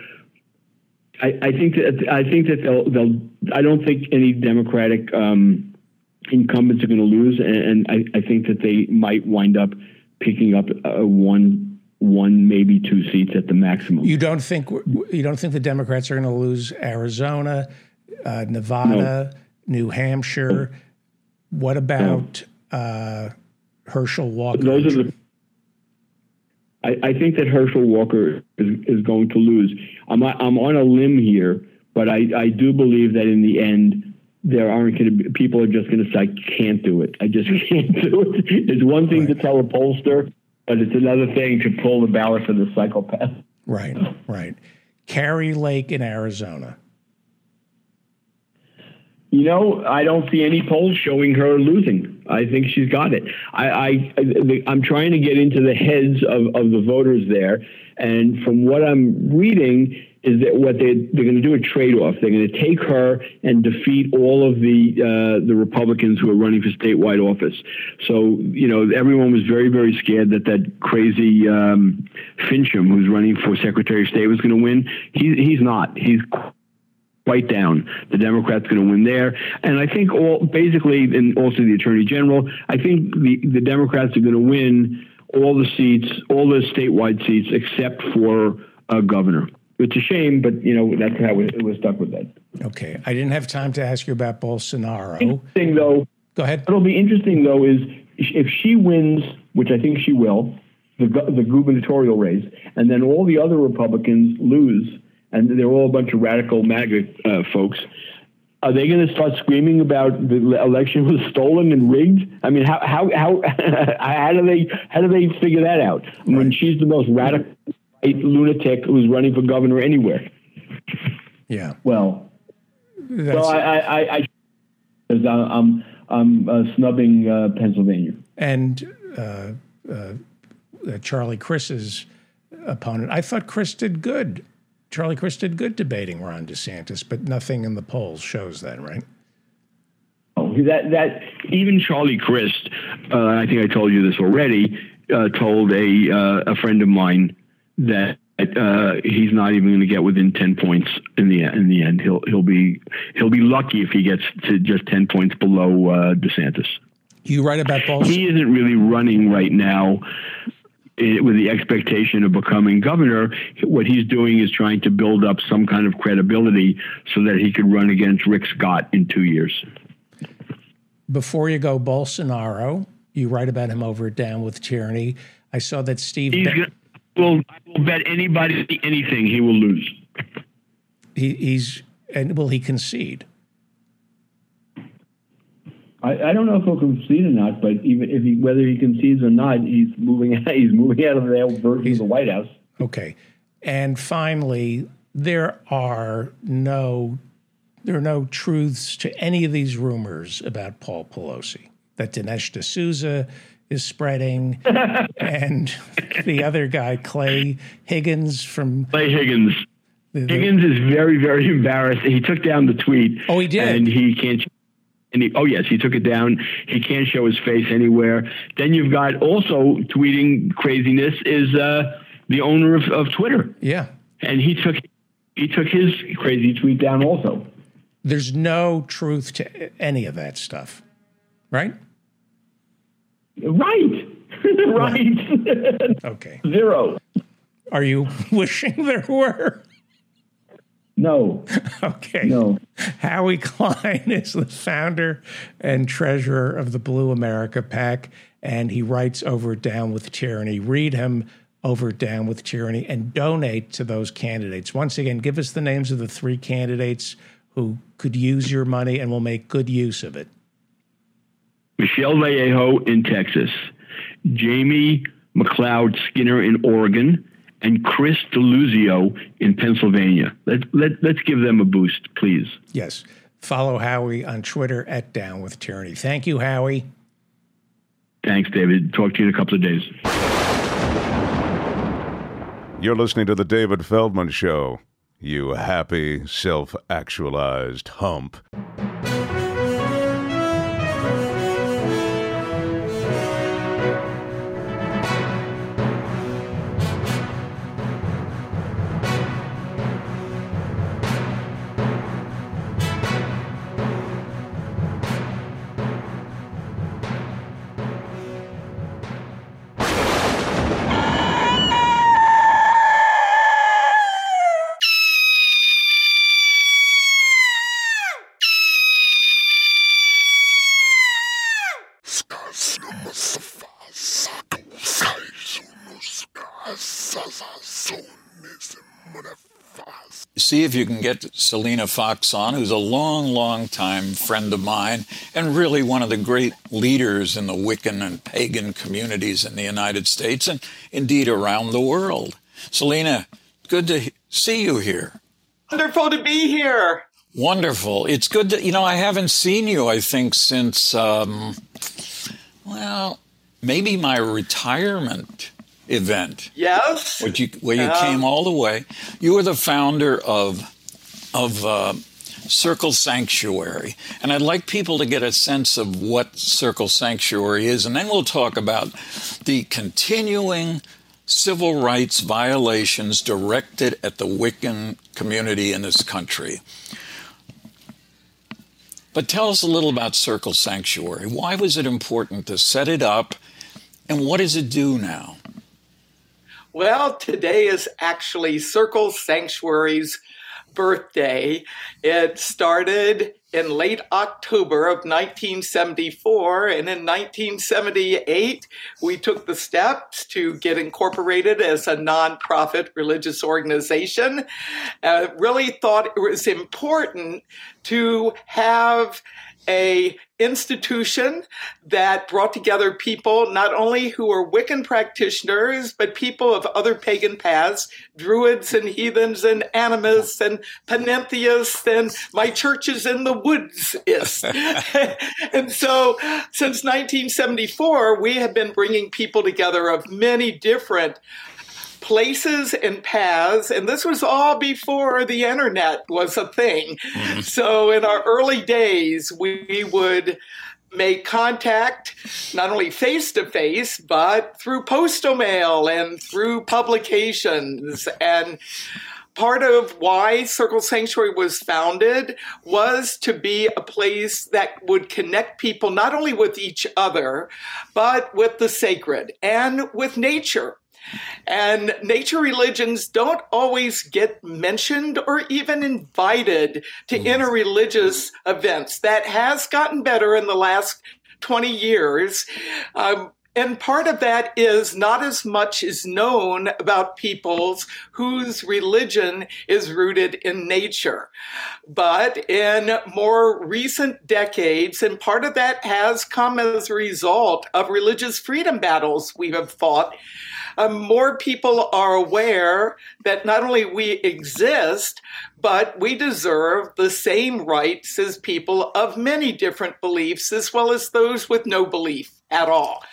I, I think that I think that they'll they'll. I don't think any Democratic um, incumbents are going to lose, and, and I, I, think that they might wind up picking up a one one maybe two seats at the maximum. You don't think you don't think the Democrats are going to lose Arizona, uh, Nevada, no. New Hampshire. What about no. uh, Herschel Walker? Those are the I, I think that Herschel Walker is, is going to lose. I'm, I'm on a limb here, but I, I do believe that in the end, there aren't going to be people are just going to say, I can't do it. I just can't do it. It's one thing right. to tell a pollster, but it's another thing to pull the ballot for the psychopath. Right, right. Kari Lake in Arizona. You know, I don't see any polls showing her losing. I think she's got it. I, I I'm trying to get into the heads of, of the voters there, and from what I'm reading, is that what they they're going to do a trade off. They're going to take her and defeat all of the uh, the Republicans who are running for statewide office. So you know everyone was very very scared that that crazy um, Finchem, who's running for Secretary of State, was going to win. He, he's not. He's quite down. The Democrats going to win there, and I think all basically, and also the Attorney General. I think the the Democrats are going to win all the seats, all the statewide seats, except for a governor. It's a shame, but you know that's how it, was stuck with that. Okay, I didn't have time to ask you about Bolsonaro. Interesting though. Go ahead. What'll be interesting though is if she wins, which I think she will, the the gubernatorial race, and then all the other Republicans lose and they're all a bunch of radical MAGA uh, folks. Are they going to start screaming about the election was stolen and rigged? I mean, how how how how do they how do they figure that out when she's the most radical lunatic who's running for governor anywhere? Yeah. Well, That's... well, I I, I, I I'm I'm uh, snubbing uh, Pennsylvania and uh, uh, Charlie Crist's opponent. I thought Crist did good. Charlie Crist did good debating Ron DeSantis, but nothing in the polls shows that, right? Oh, that that even Charlie Crist, uh, I think I told you this already, uh, told a uh, a friend of mine that uh, he's not even going to get within ten points in the in the end. He'll he'll be he'll be lucky if he gets to just ten points below uh, DeSantis. You write about polls. He isn't really running right now with the expectation of becoming governor, what he's doing is trying to build up some kind of credibility so that he could run against Rick Scott in two years. Before you go, Bolsonaro, you write about him over at Down with Tyranny. I saw that Steve. He's gonna, will, I will bet anybody anything he will lose. He, he's and will he concede? I, I don't know if he'll concede or not, but even if he, whether he concedes or not, he's moving. out, He's moving out of the version of the White House. Okay, and finally, there are no there are no truths to any of these rumors about Paul Pelosi. That Dinesh D'Souza is spreading, and the other guy, Clay Higgins from Clay Higgins. The, the, Higgins is very, very embarrassed. He took down the tweet. Oh, he did, and he can't and he, oh yes, he took it down. He can't show his face anywhere. Then you've got also tweeting craziness is uh, the owner of, of Twitter. Yeah, and he took he took his crazy tweet down also. There's no truth to any of that stuff, right? Right, right. okay. Zero. Are you wishing there were? No. Okay. No. Howie Klein is the founder and treasurer of the Blue America PAC, and he writes over Down with Tyranny. Read him over Down with Tyranny and donate to those candidates. Once again, give us the names of the three candidates who could use your money and will make good use of it. Michelle Vallejo in Texas, Jamie McLeod Skinner in Oregon, and Chris Deluzio in Pennsylvania. Let, let, let's give them a boost, please. Yes. Follow Howie on Twitter at Down with Tyranny. Thank you, Howie. Thanks, David. Talk to you in a couple of days. You're listening to The David Feldman Show. You happy, self actualized hump. If you can get Selena Fox on, who's a long, long time friend of mine and really one of the great leaders in the Wiccan and pagan communities in the United States and indeed around the world. Selena, good to see you here. Wonderful to be here. Wonderful. It's good to, you know, I haven't seen you, I think, since, um, well, maybe my retirement event. Yes. Which you, where you came all the way. You were the founder of of uh, Circle Sanctuary, and I'd like people to get a sense of what Circle Sanctuary is, and then we'll talk about the continuing civil rights violations directed at the Wiccan community in this country. But tell us a little about Circle Sanctuary. Why was it important to set it up, and what does it do now? Well, today is actually Circle Sanctuary's birthday. It started in late October of 1974, and in 1978, we took the steps to get incorporated as a nonprofit religious organization. Uh, really thought it was important to have a institution that brought together people not only who were Wiccan practitioners, but people of other pagan paths, druids and heathens and animists and panentheists and my church is in the woods is. and so since 1974, we have been bringing people together of many different places and paths, and this was all before the internet was a thing. Mm-hmm. So in our early days, we would make contact not only face to face, but through postal mail and through publications. And part of why Circle Sanctuary was founded was to be a place that would connect people not only with each other, but with the sacred and with nature. And nature religions don't always get mentioned or even invited to mm. interreligious events. That has gotten better in the last 20 years. Um, and part of that is not as much is known about peoples whose religion is rooted in nature. But in more recent decades, and part of that has come as a result of religious freedom battles we have fought um, more people are aware that not only we exist, but we deserve the same rights as people of many different beliefs, as well as those with no belief at all.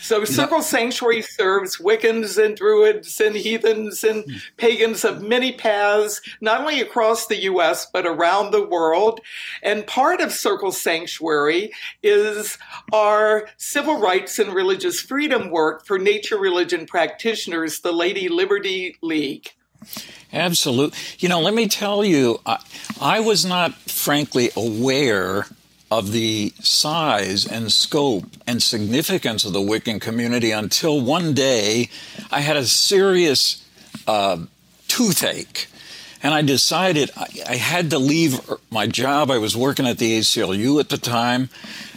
So Circle Sanctuary serves Wiccans and Druids and heathens and hmm. pagans of many paths, not only across the US, but around the world. And part of Circle Sanctuary is our civil rights and religious freedom work for nature religion practitioners, the Lady Liberty League. Absolutely. You know, let me tell you, I, I was not frankly aware of the size and scope and significance of the Wiccan community until one day I had a serious uh, toothache. And I decided I, I, had to leave my job. I was working at the ACLU at the time.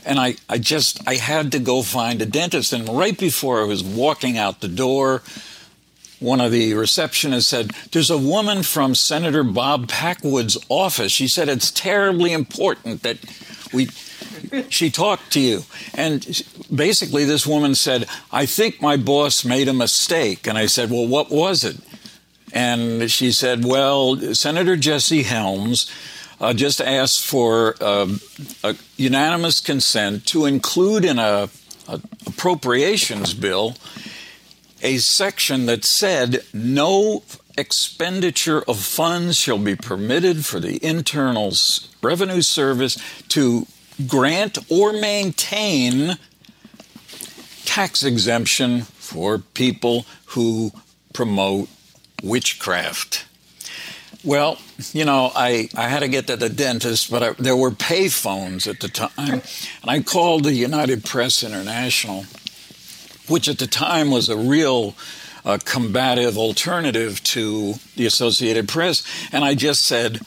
And I, I just, I had to go find a dentist. And right before I was walking out the door, one of the receptionists said, There's a woman from Senator Bob Packwood's office. She said it's terribly important that we she talked to you and basically, this woman said, I think my boss made a mistake. And I said, Well, what was it? And she said, Well, Senator Jesse Helms uh, just asked for uh, a unanimous consent to include in a, a appropriations bill a section that said no expenditure of funds shall be permitted for the Internal Revenue Service to grant or maintain tax exemption for people who promote witchcraft. Well, you know, I, I had to get to the dentist, but I, there were pay phones at the time. And I called the United Press International, which at the time was a real uh, combative alternative to the Associated Press. And I just said,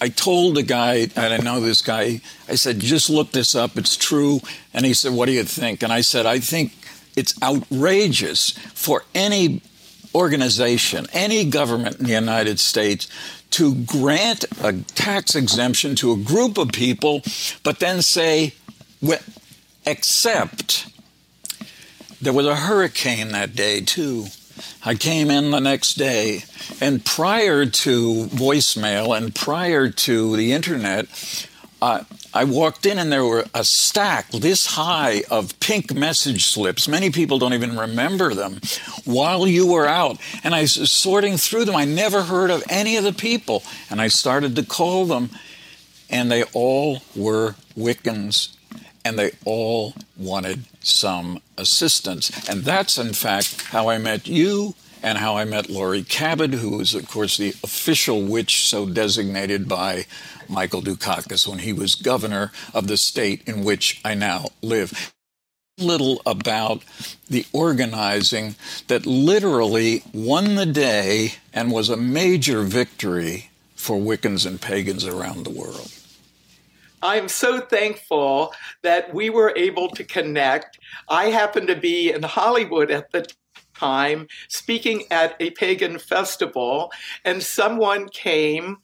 I told the guy, and I know this guy, I said, just look this up, it's true. And he said, What do you think? And I said, I think it's outrageous for any organization, any government in the United States to grant a tax exemption to a group of people, but then say, except there was a hurricane that day, too. I came in the next day, and prior to voicemail and prior to the internet, uh, I walked in and there were a stack this high of pink message slips. Many people don't even remember them while you were out. And I was sorting through them. I never heard of any of the people. And I started to call them, and they all were Wiccans. And they all wanted some assistance. And that's, in fact, how I met you and how I met Laurie Cabot, who is, of course, the official witch so designated by Michael Dukakis when he was governor of the state in which I now live. Little about the organizing that literally won the day and was a major victory for Wiccans and pagans around the world. I'm so thankful that we were able to connect. I happened to be in Hollywood at the time speaking at a pagan festival, and someone came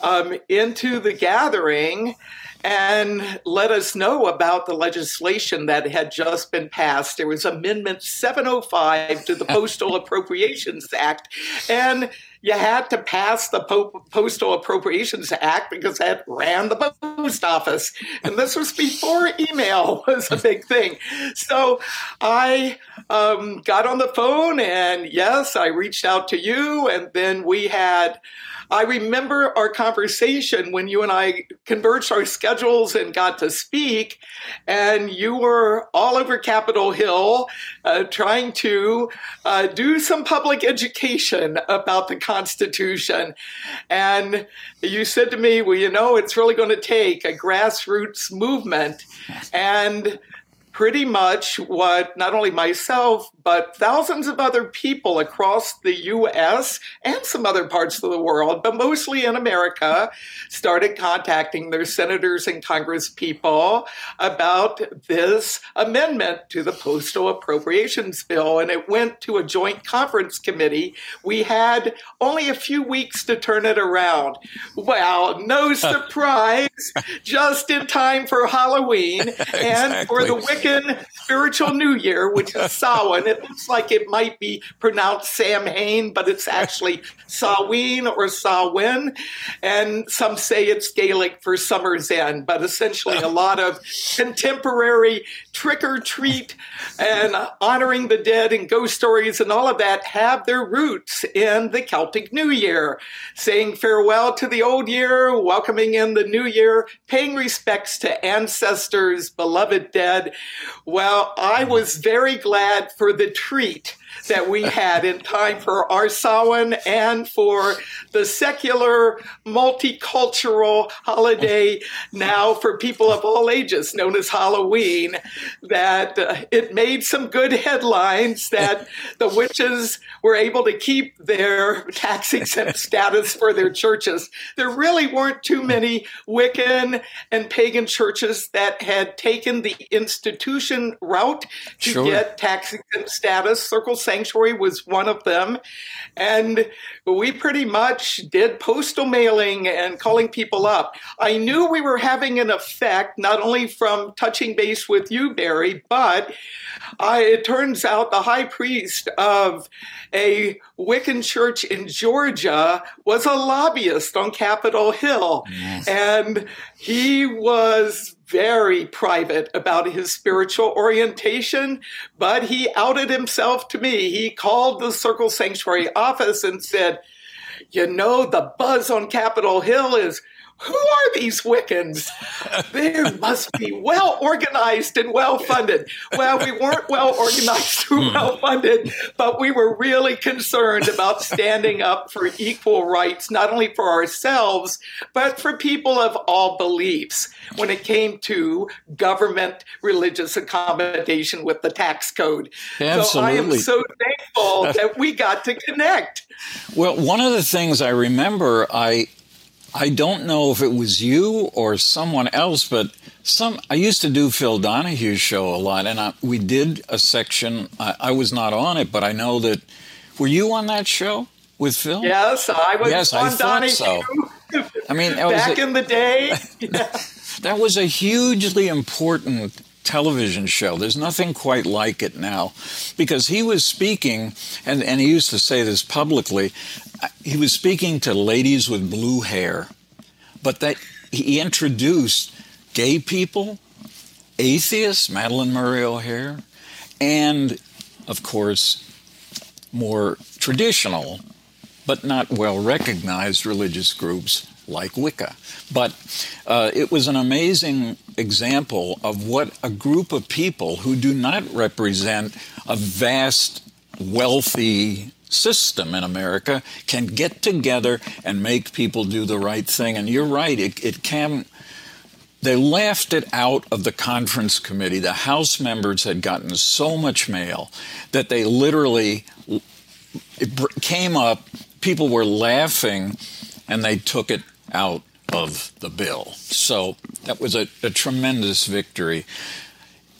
um, into the gathering and let us know about the legislation that had just been passed. There was Amendment 705 to the Postal Appropriations Act. And you had to pass the po- Postal Appropriations Act because that ran the post office. And this was before email was a big thing. So I um, got on the phone and yes, I reached out to you. And then we had I remember our conversation when you and I converged our schedules and got to speak, and you were all over Capitol Hill uh, trying to uh, do some public education about the Constitution. And you said to me, Well, you know, it's really going to take a grassroots movement. And pretty much what not only myself, but thousands of other people across the US and some other parts of the world, but mostly in America, started contacting their senators and Congress people about this amendment to the Postal Appropriations Bill. And it went to a joint conference committee. We had only a few weeks to turn it around. Well, no surprise, just in time for Halloween and exactly. for the Wiccan spiritual new year, which is Samhain. It looks like it might be pronounced Samhain, but it's actually Samhain or Samhain. And some say it's Gaelic for summer's end, but essentially a lot of contemporary trick or treat and honoring the dead and ghost stories and all of that have their roots in the Celtic New Year, saying farewell to the old year, welcoming in the new year, paying respects to ancestors, beloved dead. Well, I was very glad for the treat that we had in time for our Samhain and for the secular multicultural holiday now for people of all ages known as Halloween that uh, it made some good headlines that the witches were able to keep their tax exempt status for their churches. There really weren't too many Wiccan and pagan churches that had taken the institution route to sure. get tax exempt status. Circle Sanctuary was one of them. And we pretty much did postal mailing and calling people up. I knew we were having an effect, not only from touching base with you, Barry, but uh, it turns out the high priest of a Wiccan church in Georgia was a lobbyist on Capitol Hill. Yes. And he was very private about his spiritual orientation, but he outed himself to me. He called the Circle Sanctuary office and said, You know, the buzz on Capitol Hill is who are these Wiccans? They must be well organized and well funded. Well, we weren't well organized or hmm. well funded, but we were really concerned about standing up for equal rights, not only for ourselves, but for people of all beliefs when it came to government religious accommodation with the tax code. Absolutely. So I am so thankful that we got to connect. Well, one of the things I remember, I I don't know if it was you or someone else, but some I used to do Phil Donahue's show a lot, and I, we did a section. I, I, was not on it, but I know that. Were you on that show with Phil? Yes, I was. Yes, I thought Donahue. so. I mean, back a, in the day, that was a hugely important television show. There's nothing quite like it now because he was speaking, and, and he used to say this publicly he was speaking to ladies with blue hair, but that he introduced gay people, atheists, Madalyn Murray O'Hair, and of course, more traditional but not well recognized religious groups like Wicca. But uh, it was an amazing example of what a group of people who do not represent a vast, wealthy system in America can get together and make people do the right thing. And you're right, it, it can. They laughed it out of the conference committee. The House members had gotten so much mail that they literally it came up. People were laughing, and they took it out of the bill. So that was a, a tremendous victory.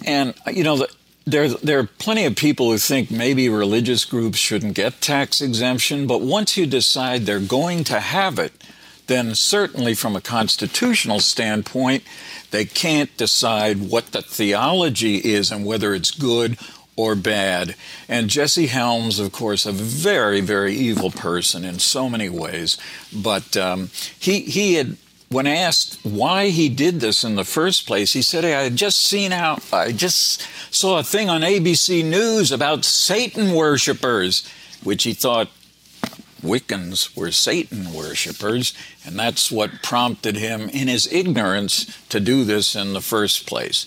And you know, the, there, there are plenty of people who think maybe religious groups shouldn't get tax exemption, but once you decide they're going to have it, then certainly from a constitutional standpoint, they can't decide what the theology is and whether it's good or bad. And Jesse Helms, of course, a very, very evil person in so many ways, but um, he he had when asked why he did this in the first place, he said, hey, I had just seen how, I just saw a thing on ABC News about Satan worshippers, which he thought Wiccans were Satan worshippers, and that's what prompted him, in his ignorance, to do this in the first place.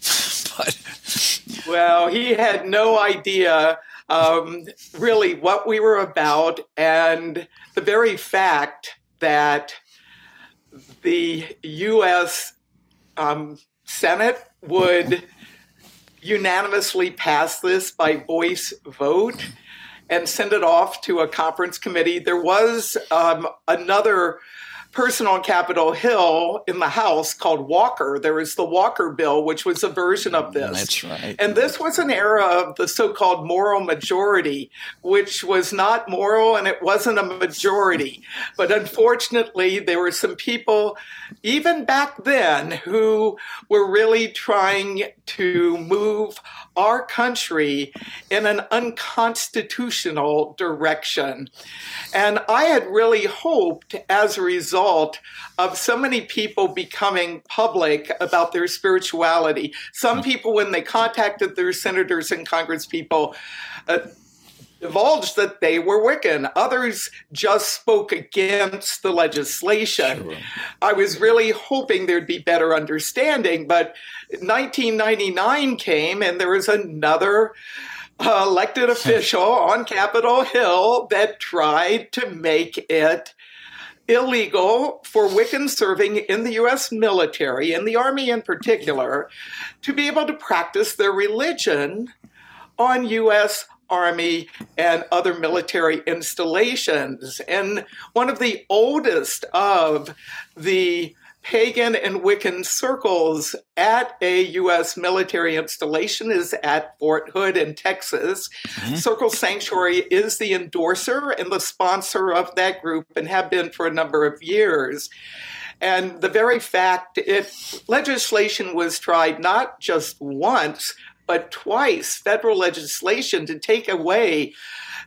but well, he had no idea um, really what we were about, and the very fact that the U.S. Um, Senate would unanimously pass this by voice vote and send it off to a conference committee. There was um, another person on Capitol Hill in the House called Walker. There was the Walker bill, which was a version of this. That's right. And this was an era of the so called moral majority, which was not moral and it wasn't a majority. But unfortunately, there were some people, even back then, who were really trying to move our country in an unconstitutional direction. And I had really hoped as a result of so many people becoming public about their spirituality. Some people, when they contacted their senators and congresspeople, uh, divulged that they were Wiccan. Others just spoke against the legislation. Sure. I was really hoping there'd be better understanding, but 1999 came and there was another uh, elected official on Capitol Hill that tried to make it illegal for Wiccans serving in the U.S. military, in the Army in particular, to be able to practice their religion on U.S. Army and other military installations. And one of the oldest of the pagan and Wiccan circles at a U.S. military installation is at Fort Hood in Texas. Mm-hmm. Circle Sanctuary is the endorser and the sponsor of that group and have been for a number of years. And the very fact it legislation was tried not just once, but twice, federal legislation to take away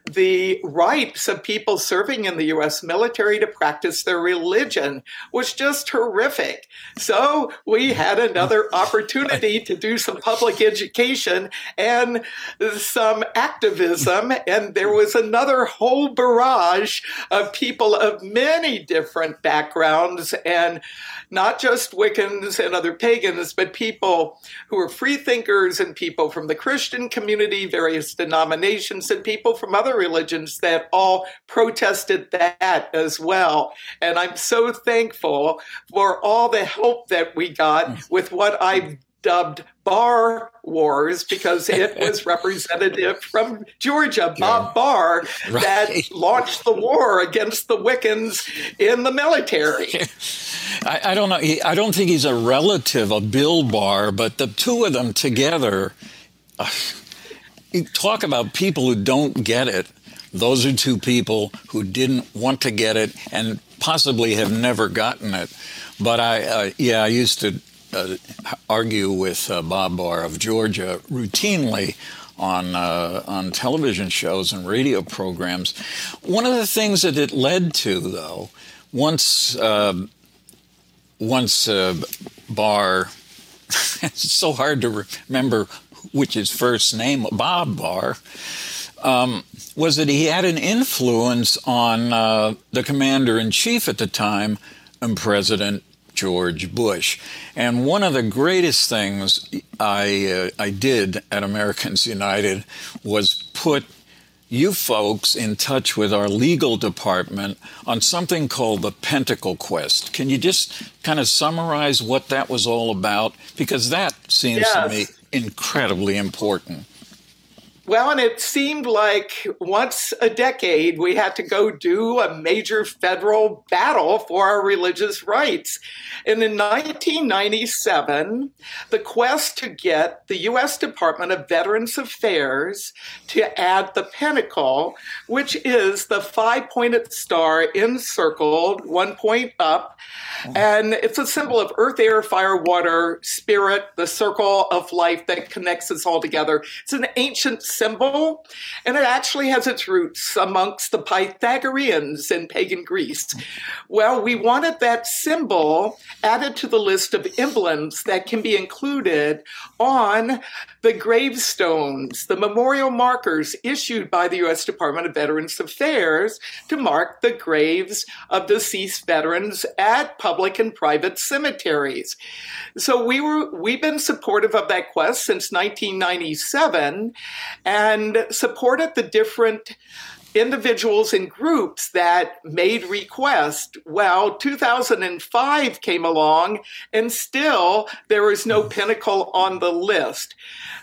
the rights of people serving in the U.S. military to practice their religion was just horrific. So we had another opportunity to do some public education and some activism. And there was another whole barrage of people of many different backgrounds and not just Wiccans and other pagans, but people who were free thinkers and people from the Christian community, various denominations, and people from other religions that all protested that as well. And I'm so thankful for all the help that we got with what I've dubbed Bar Wars because it was representative from Georgia, Bob yeah. Barr, right. that launched the war against the Wiccans in the military. I, I, don't know. I don't think he's a relative of Bill Barr, but the two of them together, uh, talk about people who don't get it. Those are two people who didn't want to get it and possibly have never gotten it. But I, uh, yeah, I used to uh, argue with uh, Bob Barr of Georgia routinely on uh, on television shows and radio programs. One of the things that it led to, though, once uh, once uh, Barr, it's so hard to remember which his first name, Bob Barr. Um, was that he had an influence on uh, the commander in chief at the time, and President George Bush. And one of the greatest things I, uh, I did at Americans United was put you folks in touch with our legal department on something called the Pentacle Quest. Can you just kind of summarize what that was all about? Because that seems yes. to me incredibly important. Well, and it seemed like once a decade we had to go do a major federal battle for our religious rights. And in 1997, the quest to get the U.S. Department of Veterans Affairs to add the pentacle, which is the five pointed star encircled, one point up. And it's a symbol of earth, air, fire, water, spirit, the circle of life that connects us all together. It's an ancient symbol, and it actually has its roots amongst the Pythagoreans in pagan Greece. Well, we wanted that symbol added to the list of emblems that can be included on the gravestones, the memorial markers issued by the U.S. Department of Veterans Affairs to mark the graves of deceased veterans at public and private cemeteries. So we were we've been supportive of that quest since 1997 and supported the different individuals and groups that made requests. Well, 2005 came along and still there is no pentacle on the list.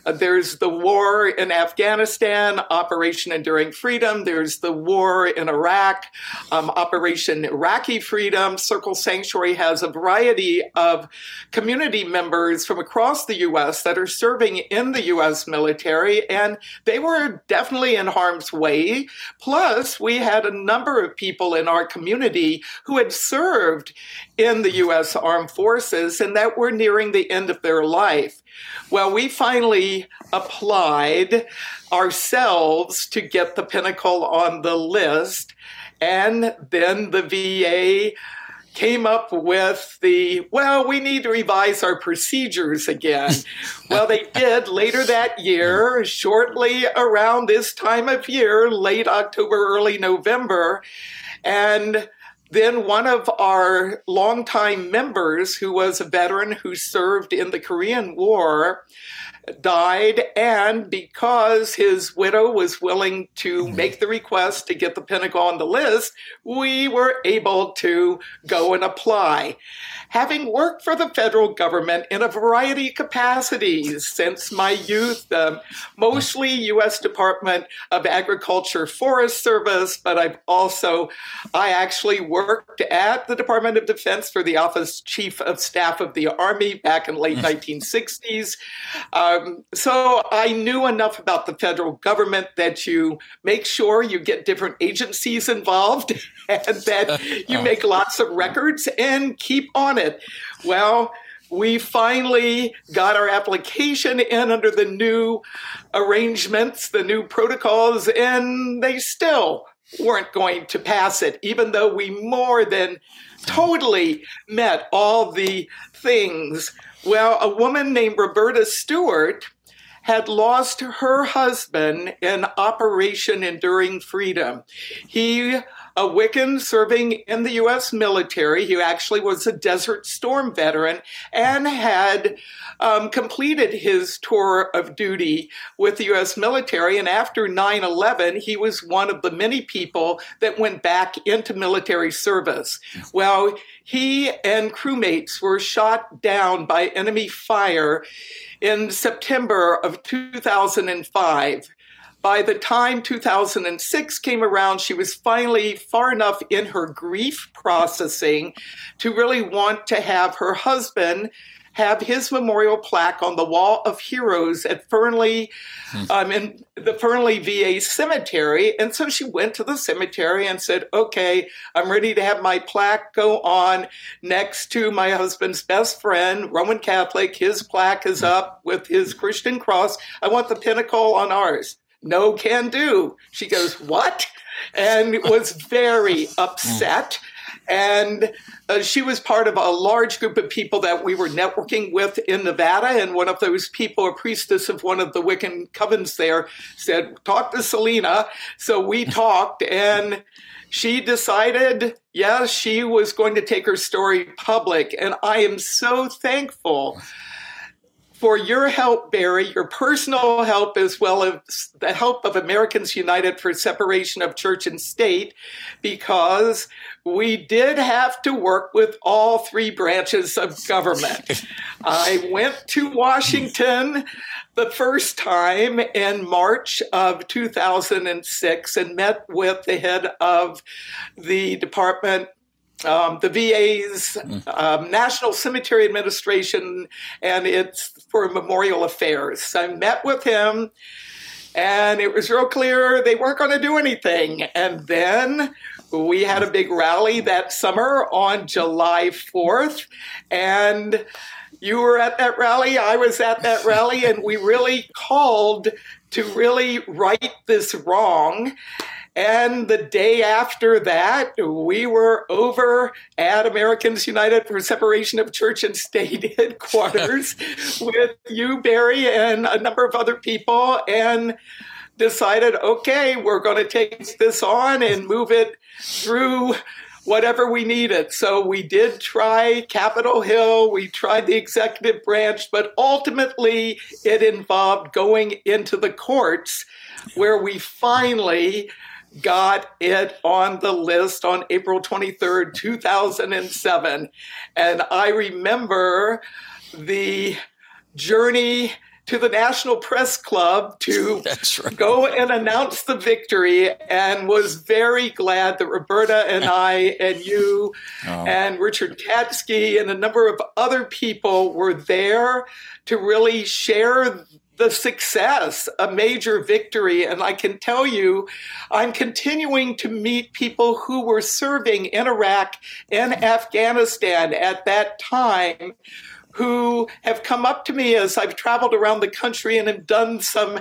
Uh, there's the war in Afghanistan, Operation Enduring Freedom. There's the war in Iraq, um, Operation Iraqi Freedom. Circle Sanctuary has a variety of community members from across the U.S. that are serving in the U.S. military, and they were definitely in harm's way. Plus, we had a number of people in our community who had served in the U.S. Armed Forces and that were nearing the end of their life. Well, we finally applied ourselves to get the pentacle on the list. And then the VA came up with the, well, we need to revise our procedures again. well, they did later that year, shortly around this time of year, late October, early November. And then one of our longtime members, who was a veteran who served in the Korean War, died, and because his widow was willing to mm-hmm. make the request to get the pentacle on the list, we were able to go and apply. Having worked for the federal government in a variety of capacities since my youth, um, mostly U.S. Department of Agriculture Forest Service, but I've also, I actually worked at the Department of Defense for the Office Chief of Staff of the Army back in late mm-hmm. 1960s. Um, so I knew enough about the federal government that you make sure you get different agencies involved and that you make lots of records and keep on it. Well, we finally got our application in under the new arrangements, the new protocols, and they still weren't going to pass it, even though we more than totally met all the things. Well, a woman named Roberta Stewart had lost her husband in Operation Enduring Freedom. He a Wiccan serving in the U.S. military. He actually was a Desert Storm veteran and had um, completed his tour of duty with the U.S. military. And after 9 11, he was one of the many people that went back into military service. Well, he and crewmates were shot down by enemy fire in September of 2005 by the time 2006 came around, she was finally far enough in her grief processing to really want to have her husband have his memorial plaque on the wall of heroes at Fernley, hmm. um, in the Fernley VA cemetery. And so she went to the cemetery and said, okay, I'm ready to have my plaque go on next to my husband's best friend, Roman Catholic. His plaque is hmm. up with his Christian cross. I want the pentacle on ours no can do. She goes, What? And was very upset. And uh, she was part of a large group of people that we were networking with in Nevada. And one of those people, a priestess of one of the Wiccan covens there, said, Talk to Selena. So we talked, and she decided, yes, she was going to take her story public. And I am so thankful for your help, Barry, your personal help, as well as the help of Americans United for Separation of Church and State, because we did have to work with all three branches of government. I went to Washington the first time in March of 2006 and met with the head of the Department um, the VA's um, National Cemetery Administration, and it's for memorial affairs. So I met with him, and it was real clear they weren't going to do anything. And then we had a big rally that summer on July 4th, and you were at that rally, I was at that rally, and we really called to really right this wrong. And the day after that, we were over at Americans United for Separation of Church and State headquarters with you, Barry, and a number of other people, and decided, okay, we're going to take this on and move it through whatever we needed. So we did try Capitol Hill, we tried the executive branch, but ultimately it involved going into the courts where we finally got it on the list on April 23rd, 2007. And I remember the journey to the National Press Club to right. go and announce the victory and was very glad that Roberta and I and you oh. and Richard Katskee and a number of other people were there to really share the success, a major victory. And I can tell you, I'm continuing to meet people who were serving in Iraq and Afghanistan at that time who have come up to me as I've traveled around the country and have done some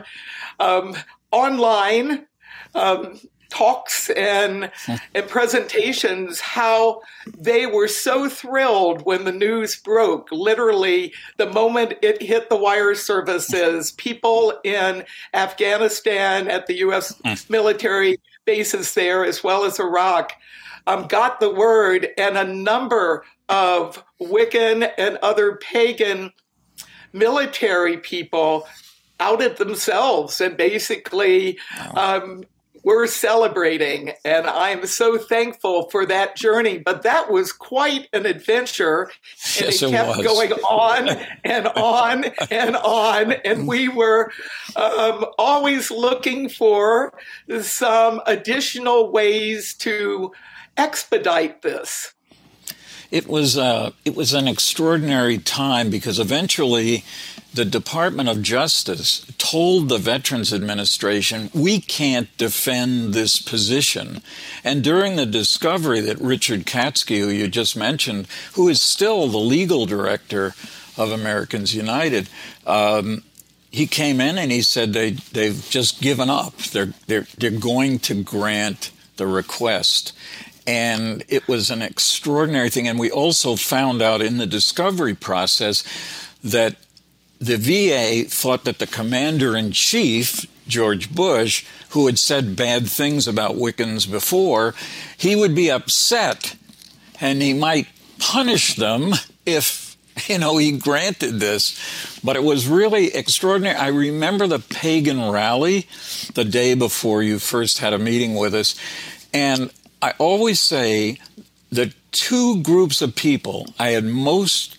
um, online um, talks and, and presentations how they were so thrilled when the news broke. Literally, the moment it hit the wire services, people in Afghanistan at the U.S. Hmm. military bases there, as well as Iraq, um, got the word, and a number of Wiccan and other pagan military people outed themselves and basically um, we're celebrating and i'm so thankful for that journey. But that was quite an adventure and Yes, it kept going on and on and on. And we were um, always looking for some additional ways to expedite this. It was uh, it was an extraordinary time because eventually the Department of Justice told the Veterans Administration we can't defend this position, and during the discovery that Richard Katskee, who you just mentioned, who is still the legal director of Americans United. Um, he came in and he said they they've just given up. They're they're they're going to grant the request. And it was an extraordinary thing. And we also found out in the discovery process that the VA thought that the commander in chief, George Bush, who had said bad things about Wiccans before, he would be upset and he might punish them if you know he granted this. But it was really extraordinary. I remember the pagan rally the day before you first had a meeting with us. And i always say the two groups of people i had most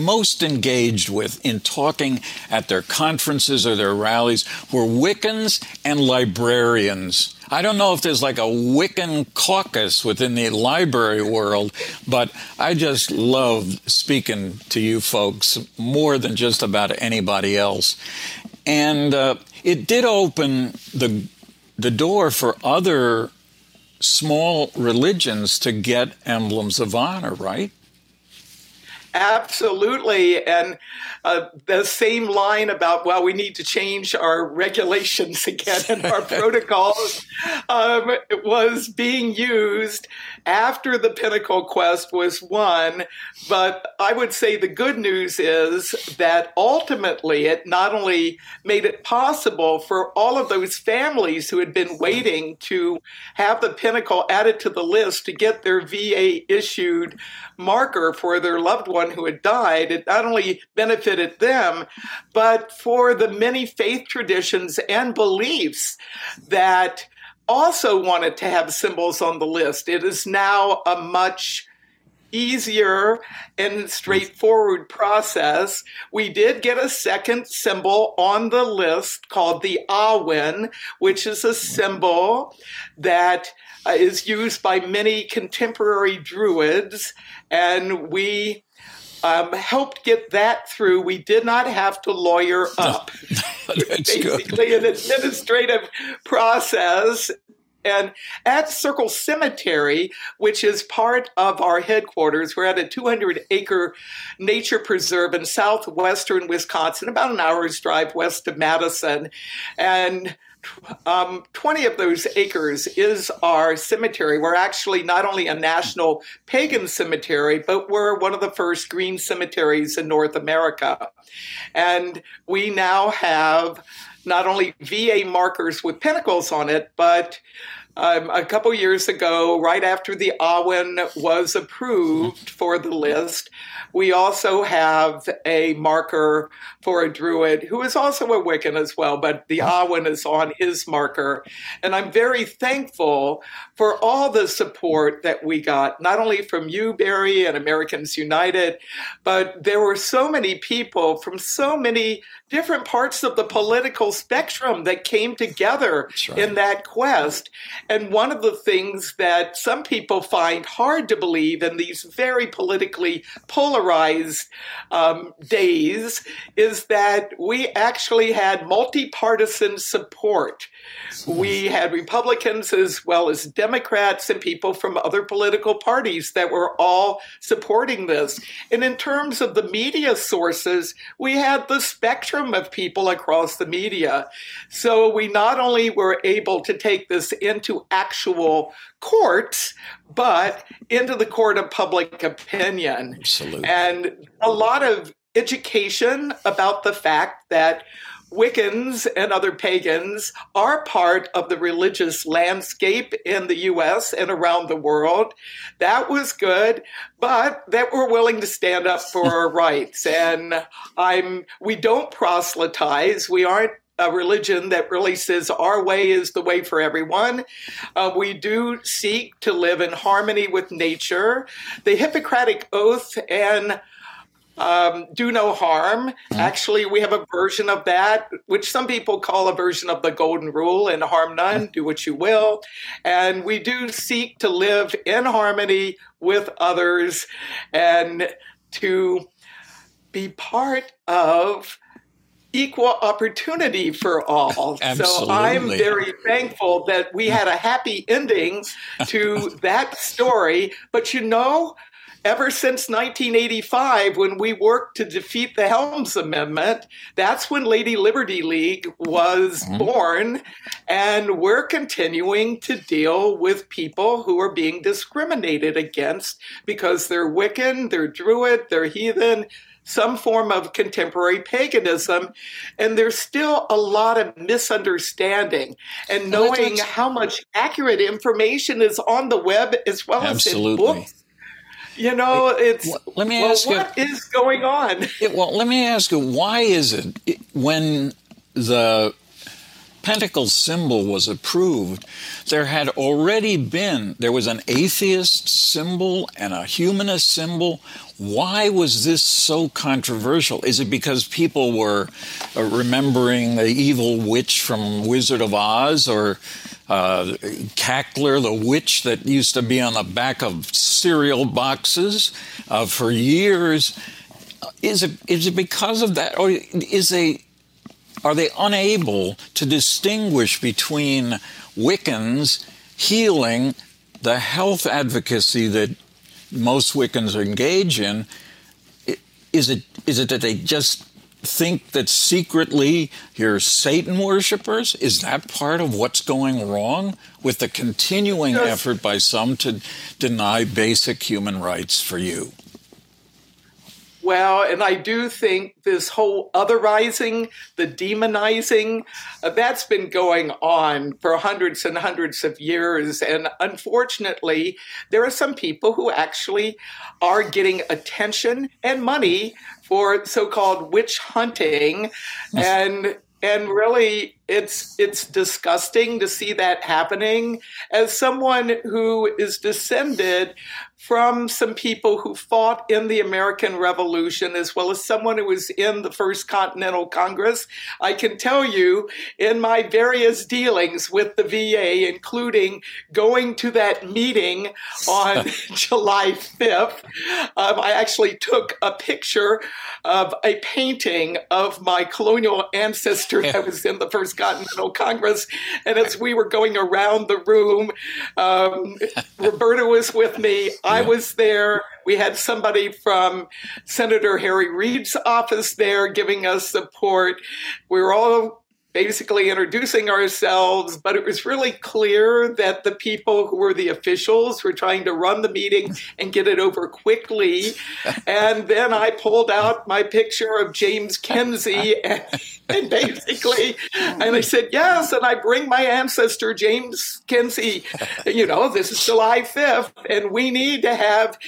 most engaged with in talking at their conferences or their rallies were Wiccans and librarians. I don't know if there's like a Wiccan caucus within the library world, but I just love speaking to you folks more than just about anybody else. And uh, it did open the the door for other small religions to get emblems of honor, right? Absolutely. And uh, the same line about, well, we need to change our regulations again and our protocols um, was being used after the Pentacle Quest was won. But I would say the good news is that ultimately it not only made it possible for all of those families who had been waiting to have the pentacle added to the list to get their VA issued marker for their loved one who had died, it not only benefited them, but for the many faith traditions and beliefs that also wanted to have symbols on the list. It is now a much easier and straightforward process. We did get a second symbol on the list called the Awen, which is a symbol that uh, used by many contemporary druids, and we um, helped get that through. We did not have to lawyer up. Good. Basically, an administrative process. And at Circle Cemetery, which is part of our headquarters, we're at a 200 acre nature preserve in southwestern Wisconsin, about an hour's drive west of Madison. And um, 20 of those acres is our cemetery. We're actually not only a national pagan cemetery, but we're one of the first green cemeteries in North America. And we now have not only VA markers with pentacles on it, but um, a couple years ago, right after the Awen was approved for the list, we also have a marker for a druid who is also a Wiccan as well, but the Awen is on his marker. And I'm very thankful for all the support that we got, not only from you, Barry, and Americans United, but there were so many people from so many different parts of the political spectrum that came together right. in that quest. And one of the things that some people find hard to believe in these very politically polarized um, days is that we actually had multi-partisan support. We had Republicans as well as Democrats and people from other political parties that were all supporting this. And in terms of the media sources, we had the spectrum of people across the media. So we not only were able to take this into actual courts, but into the court of public opinion. Absolutely. And a lot of education about the fact that Wiccans and other pagans are part of the religious landscape in the US and around the world. That was good, but that we're willing to stand up for our rights. And I'm we don't proselytize. We aren't a religion that really says our way is the way for everyone. Uh, we do seek to live in harmony with nature. The Hippocratic Oath and um, do no harm. Mm-hmm. Actually, we have a version of that, which some people call a version of the Golden Rule and harm none, do what you will. And we do seek to live in harmony with others and to be part of equal opportunity for all. Absolutely. So I'm very thankful that we had a happy ending to that story. But you know, ever since 1985, when we worked to defeat the Helms Amendment, that's when Lady Liberty League was mm-hmm. born. And we're continuing to deal with people who are being discriminated against because they're Wiccan, they're Druid, they're heathen, some form of contemporary paganism. And there's still a lot of misunderstanding and knowing how much accurate information is on the web as well Absolutely. as in books. You know, it's let me well, ask what you, is going on? well, let me ask you, why is it when the pentacle symbol was approved, there had already been there was an atheist symbol and a humanist symbol. Why was this so controversial? Is it because people were uh, remembering the evil witch from Wizard of Oz or uh, Cackler, the witch that used to be on the back of cereal boxes uh, for years? Is it is it because of that, or is they are they unable to distinguish between Wiccans healing the health advocacy that most Wiccans engage in, is it is it that they just think that secretly you're Satan worshippers? Is that part of what's going wrong with the continuing yes. effort by some to deny basic human rights for you? Well, and I do think this whole otherizing, the demonizing, uh, that's been going on for hundreds and hundreds of years. And unfortunately, there are some people who actually are getting attention and money for so called witch hunting. and and really it's it's disgusting to see that happening as someone who is descended from some people who fought in the American Revolution, as well as someone who was in the First Continental Congress. I can tell you in my various dealings with the VA, including going to that meeting on July 5th, um, I actually took a picture of a painting of my colonial ancestor that was in the First Continental Congress. And as we were going around the room, um, Roberta was with me. I was there. We had somebody from Senator Harry Reid's office there giving us support. We were all basically introducing ourselves, but it was really clear that the people who were the officials were trying to run the meeting and get it over quickly. And then I pulled out my picture of James Kinsey and, and basically, and I said, yes, and I bring my ancestor, James Kinsey. You know, this is July 5th, and we need to have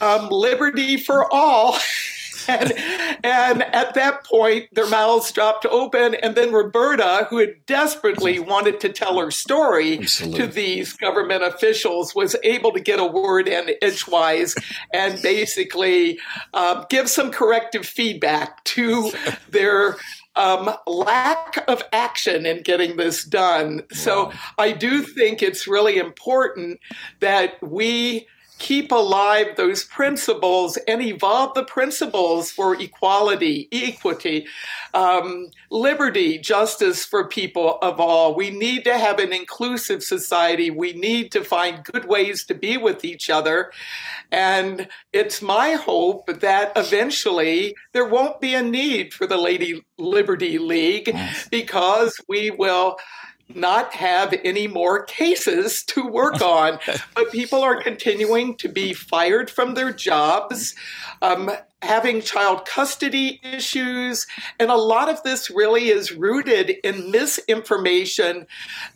um, liberty for all. and, and at that point, their mouths dropped open. And then Roberta, who had desperately wanted to tell her story Absolutely. to these government officials, was able to get a word in edgewise and basically um, give some corrective feedback to their um, lack of action in getting this done. Wow. So I do think it's really important that we keep alive those principles and evolve the principles for equality, equity, um, liberty, justice for people of all. We need to have an inclusive society. We need to find good ways to be with each other. And it's my hope that eventually there won't be a need for the Lady Liberty League because we will not have any more cases to work on. but people are continuing to be fired from their jobs. Um, having child custody issues. And a lot of this really is rooted in misinformation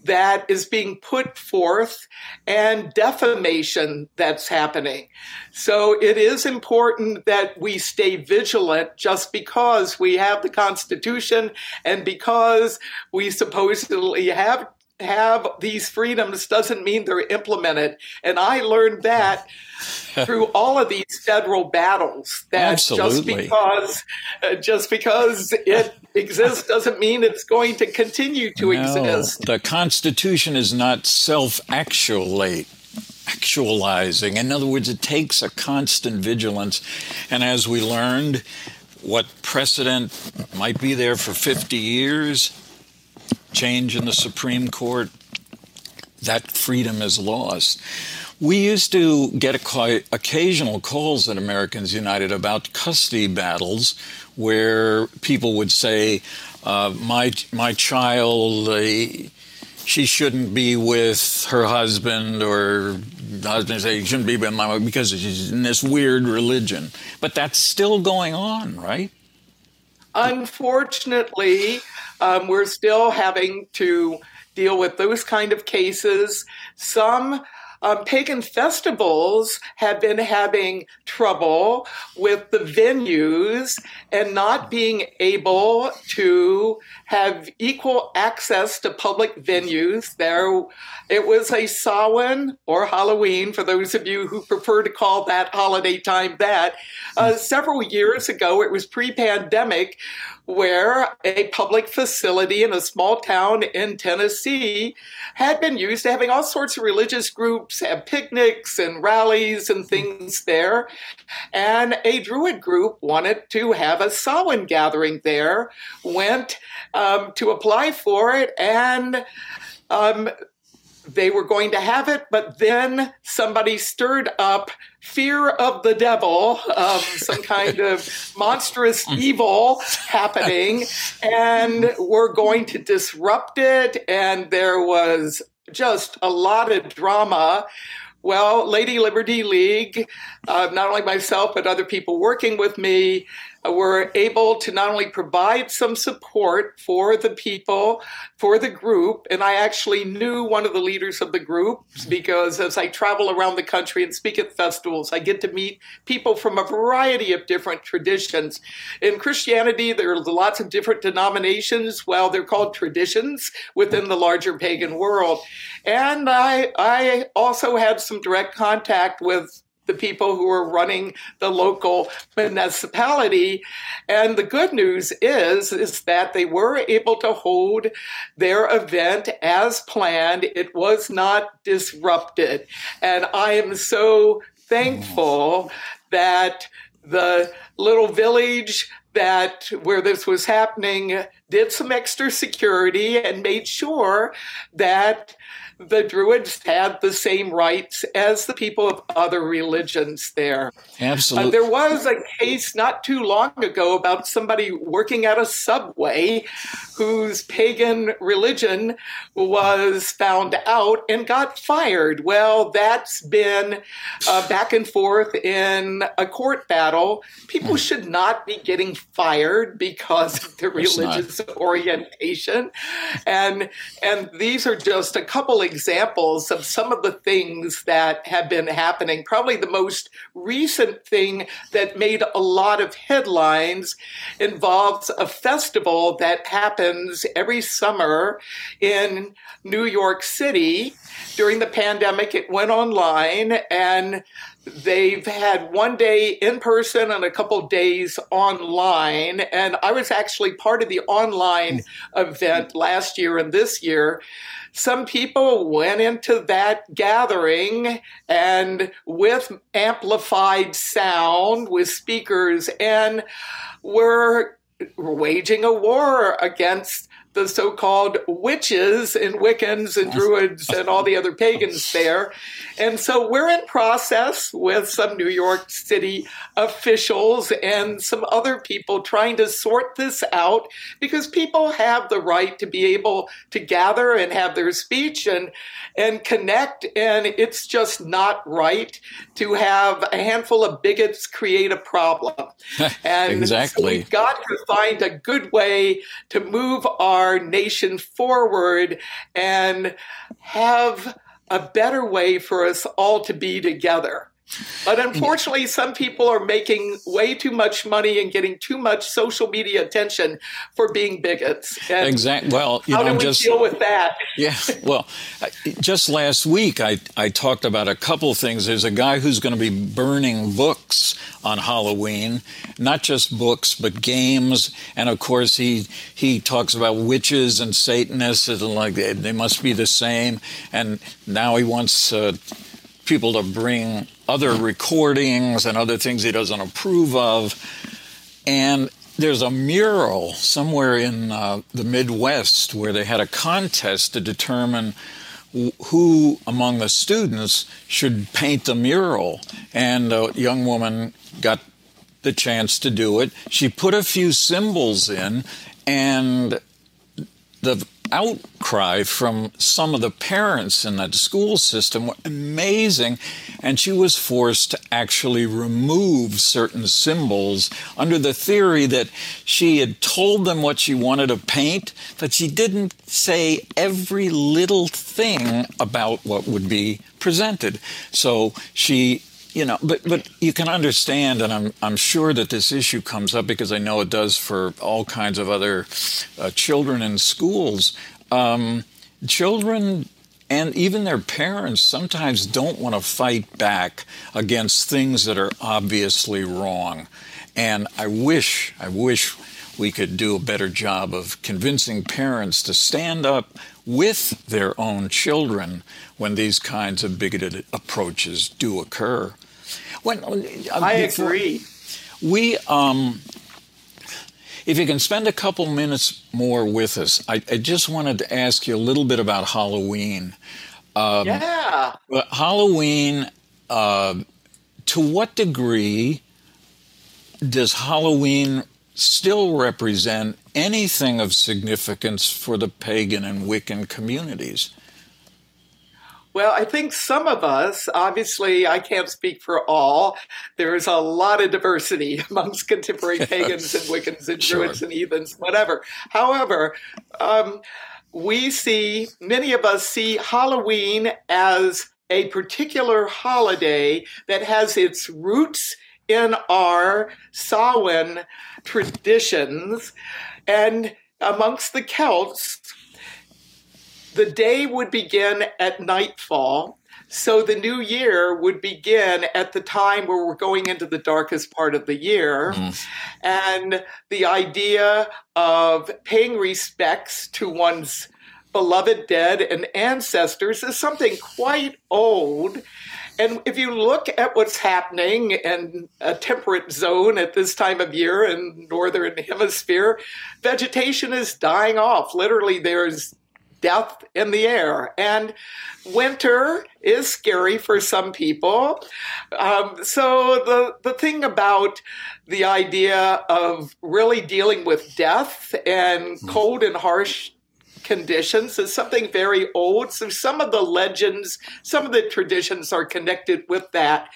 that is being put forth and defamation that's happening. So it is important that we stay vigilant just because we have the Constitution and because we supposedly have have these freedoms doesn't mean they're implemented. And I learned that through all of these federal battles. That Absolutely. just because uh, just because it exists doesn't mean it's going to continue to no, exist. The Constitution is not self-actuate actualizing. In other words, it takes a constant vigilance. And as we learned, what precedent might be there for 50 years change in the Supreme Court, that freedom is lost. We used to get occasional calls at Americans United about custody battles where people would say, uh, my, my child, uh, she shouldn't be with her husband, or the husband say, she shouldn't be with my wife because she's in this weird religion. But that's still going on, right? Unfortunately, um, we're still having to deal with those kind of cases. Some um, pagan festivals have been having trouble with the venues and not being able to have equal access to public venues. There, it was a Samhain or Halloween for those of you who prefer to call that holiday time that. Uh, several years ago, it was pre-pandemic where a public facility in a small town in Tennessee had been used to having all sorts of religious groups have picnics and rallies and things there. And a Druid group wanted to have a Samhain gathering there, went um, to apply for it, and um, they were going to have it, but then somebody stirred up fear of the devil, um, some kind of monstrous evil happening, and we're going to disrupt it. And there was just a lot of drama. Well, Lady Liberty League, uh, not only myself, but other people working with me, were able to not only provide some support for the people, for the group, and I actually knew one of the leaders of the group because as I travel around the country and speak at festivals, I get to meet people from a variety of different traditions. In Christianity, there are lots of different denominations. Well, they're called traditions within the larger pagan world. And I, I also had some direct contact with the people who are running the local municipality. And the good news is, is that they were able to hold their event as planned. It was not disrupted. And I am so thankful that the little village that where this was happening did some extra security and made sure that the Druids had the same rights as the people of other religions there. Absolutely. Uh, there was a case not too long ago about somebody working at a subway whose pagan religion was found out and got fired. Well, that's been uh, back and forth in a court battle. People should not be getting fired because of their religious orientation. And and these are just a couple examples of some of the things that have been happening. Probably the most recent thing that made a lot of headlines involves a festival that happens every summer in New York City. During the pandemic, it went online and they've had one day in person and a couple days online. And I was actually part of the online event last year and this year some people went into that gathering and with amplified sound with speakers and were waging a war against the so called witches and Wiccans and Druids and all the other pagans there. And so we're in process with some New York City officials and some other people trying to sort this out because people have the right to be able to gather and have their speech and and connect and it's just not right to have a handful of bigots create a problem. And exactly. So we've got to find a good way to move our nation forward and have a better way for us all to be together. But unfortunately, some people are making way too much money and getting too much social media attention for being bigots. exactly. Well, how know, do we just, deal with that? Yeah. Well, just last week, I I talked about a couple things. There's a guy who's going to be burning books on Halloween, not just books but games, and of course he he talks about witches and Satanists and like they, they must be the same. And now he wants. Uh, people to bring other recordings and other things he doesn't approve of. And there's a mural somewhere in uh, the Midwest where they had a contest to determine who among the students should paint the mural. And a young woman got the chance to do it. She put a few symbols in, and the outcry from some of the parents in that school system were amazing. And she was forced to actually remove certain symbols under the theory that she had told them what she wanted to paint, but she didn't say every little thing about what would be presented. So she you know, but but you can understand, and I'm I'm sure that this issue comes up because I know it does for all kinds of other uh, children in schools. Um, children and even their parents sometimes don't want to fight back against things that are obviously wrong. And I wish, I wish we could do a better job of convincing parents to stand up with their own children when these kinds of bigoted approaches do occur. When, uh, I before, agree. We, um, if you can spend a couple minutes more with us, I, I, just wanted to ask you a little bit about Halloween. Um, yeah. Halloween, uh, to what degree does Halloween still represent anything of significance for the pagan and Wiccan communities? Well, I think some of us, obviously, I can't speak for all. There is a lot of diversity amongst contemporary pagans and Wiccans and sure. Druids and heathens, whatever. However, um, we see, many of us see Halloween as a particular holiday that has its roots in our Samhain traditions. And amongst the Celts, the day would begin at nightfall. So the new year would begin at the time where we're going into the darkest part of the year. Mm. And the idea of paying respects to one's beloved dead and ancestors is something quite old. And if you look at what's happening in a temperate zone at this time of year in northern hemisphere, vegetation is dying off. Literally, there's death in the air. And winter is scary for some people. Um, so the, the thing about the idea of really dealing with death and hmm. cold and harsh conditions is something very old. So some of the legends, some of the traditions are connected with that.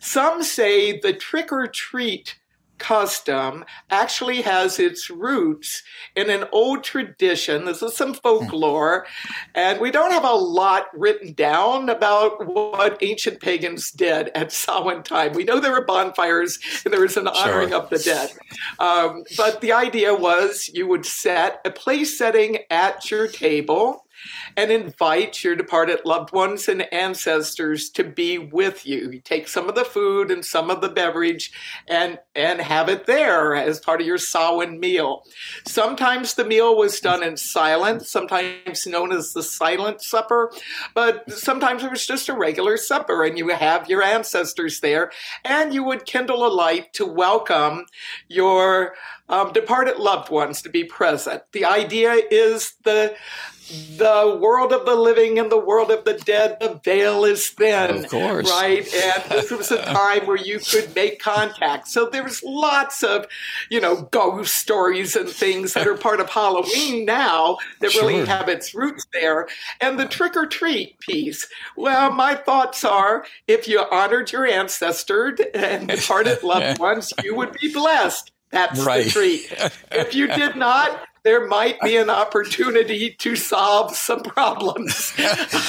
Some say the trick or treat custom actually has its roots in an old tradition. This is some folklore, and we don't have a lot written down about what ancient pagans did at Samhain time. We know there were bonfires and there was an honoring sure. of the dead. Um, but the idea was you would set a place setting at your table and invite your departed loved ones and ancestors to be with you. You take some of the food and some of the beverage and, and have it there as part of your Samhain meal. Sometimes the meal was done in silence, sometimes known as the silent supper, but sometimes it was just a regular supper and you have your ancestors there and you would kindle a light to welcome your um, departed loved ones to be present. The idea is the the world of the living and the world of the dead, the veil is thin. Of course. Right? And this was a time where you could make contact. So there's lots of, you know, ghost stories and things that are part of Halloween now that Sure. really have its roots there. And the trick or treat piece. Well, my thoughts are if you honored your ancestor and departed loved ones, you would be blessed. That's Right. the treat. If you did not, there might be an opportunity to solve some problems.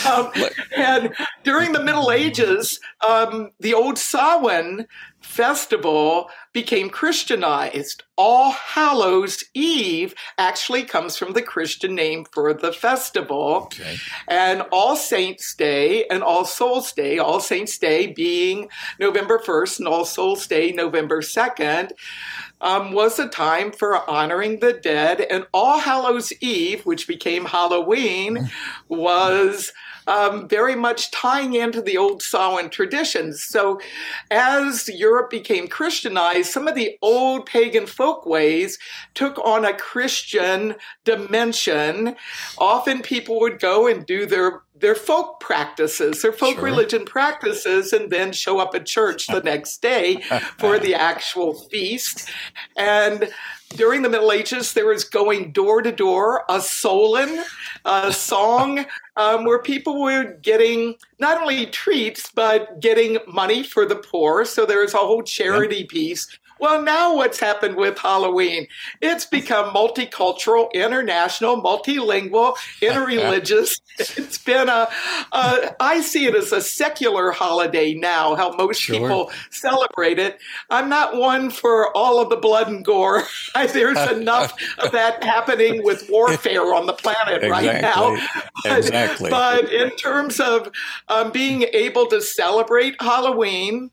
Um, and during the Middle Ages, um, the old Samhain festival became Christianized. All Hallows Eve actually comes from the Christian name for the festival. Okay. And All Saints Day and All Souls Day, All Saints Day being November 1st and All Souls Day November 2nd, um, was a time for honoring the dead. And All Hallows Eve, which became Halloween, was um, very much tying into the old Samhain traditions. So, as Europe became Christianized, some of the old pagan folkways took on a Christian dimension. Often people would go and do their their folk practices, their folk Sure. religion practices, and then show up at church the next day for the actual feast. And during the Middle Ages, there was going door to door, a solon, a song um, where people were getting not only treats, but getting money for the poor. So there was a whole charity piece. Well, now what's happened with Halloween? It's become multicultural, international, multilingual, interreligious. it's been a, a, I see it as a secular holiday now, how most Sure. people celebrate it. I'm not one for all of the blood and gore. There's enough of that happening with warfare on the planet right now. Exactly. Exactly. But in terms of um, being able to celebrate Halloween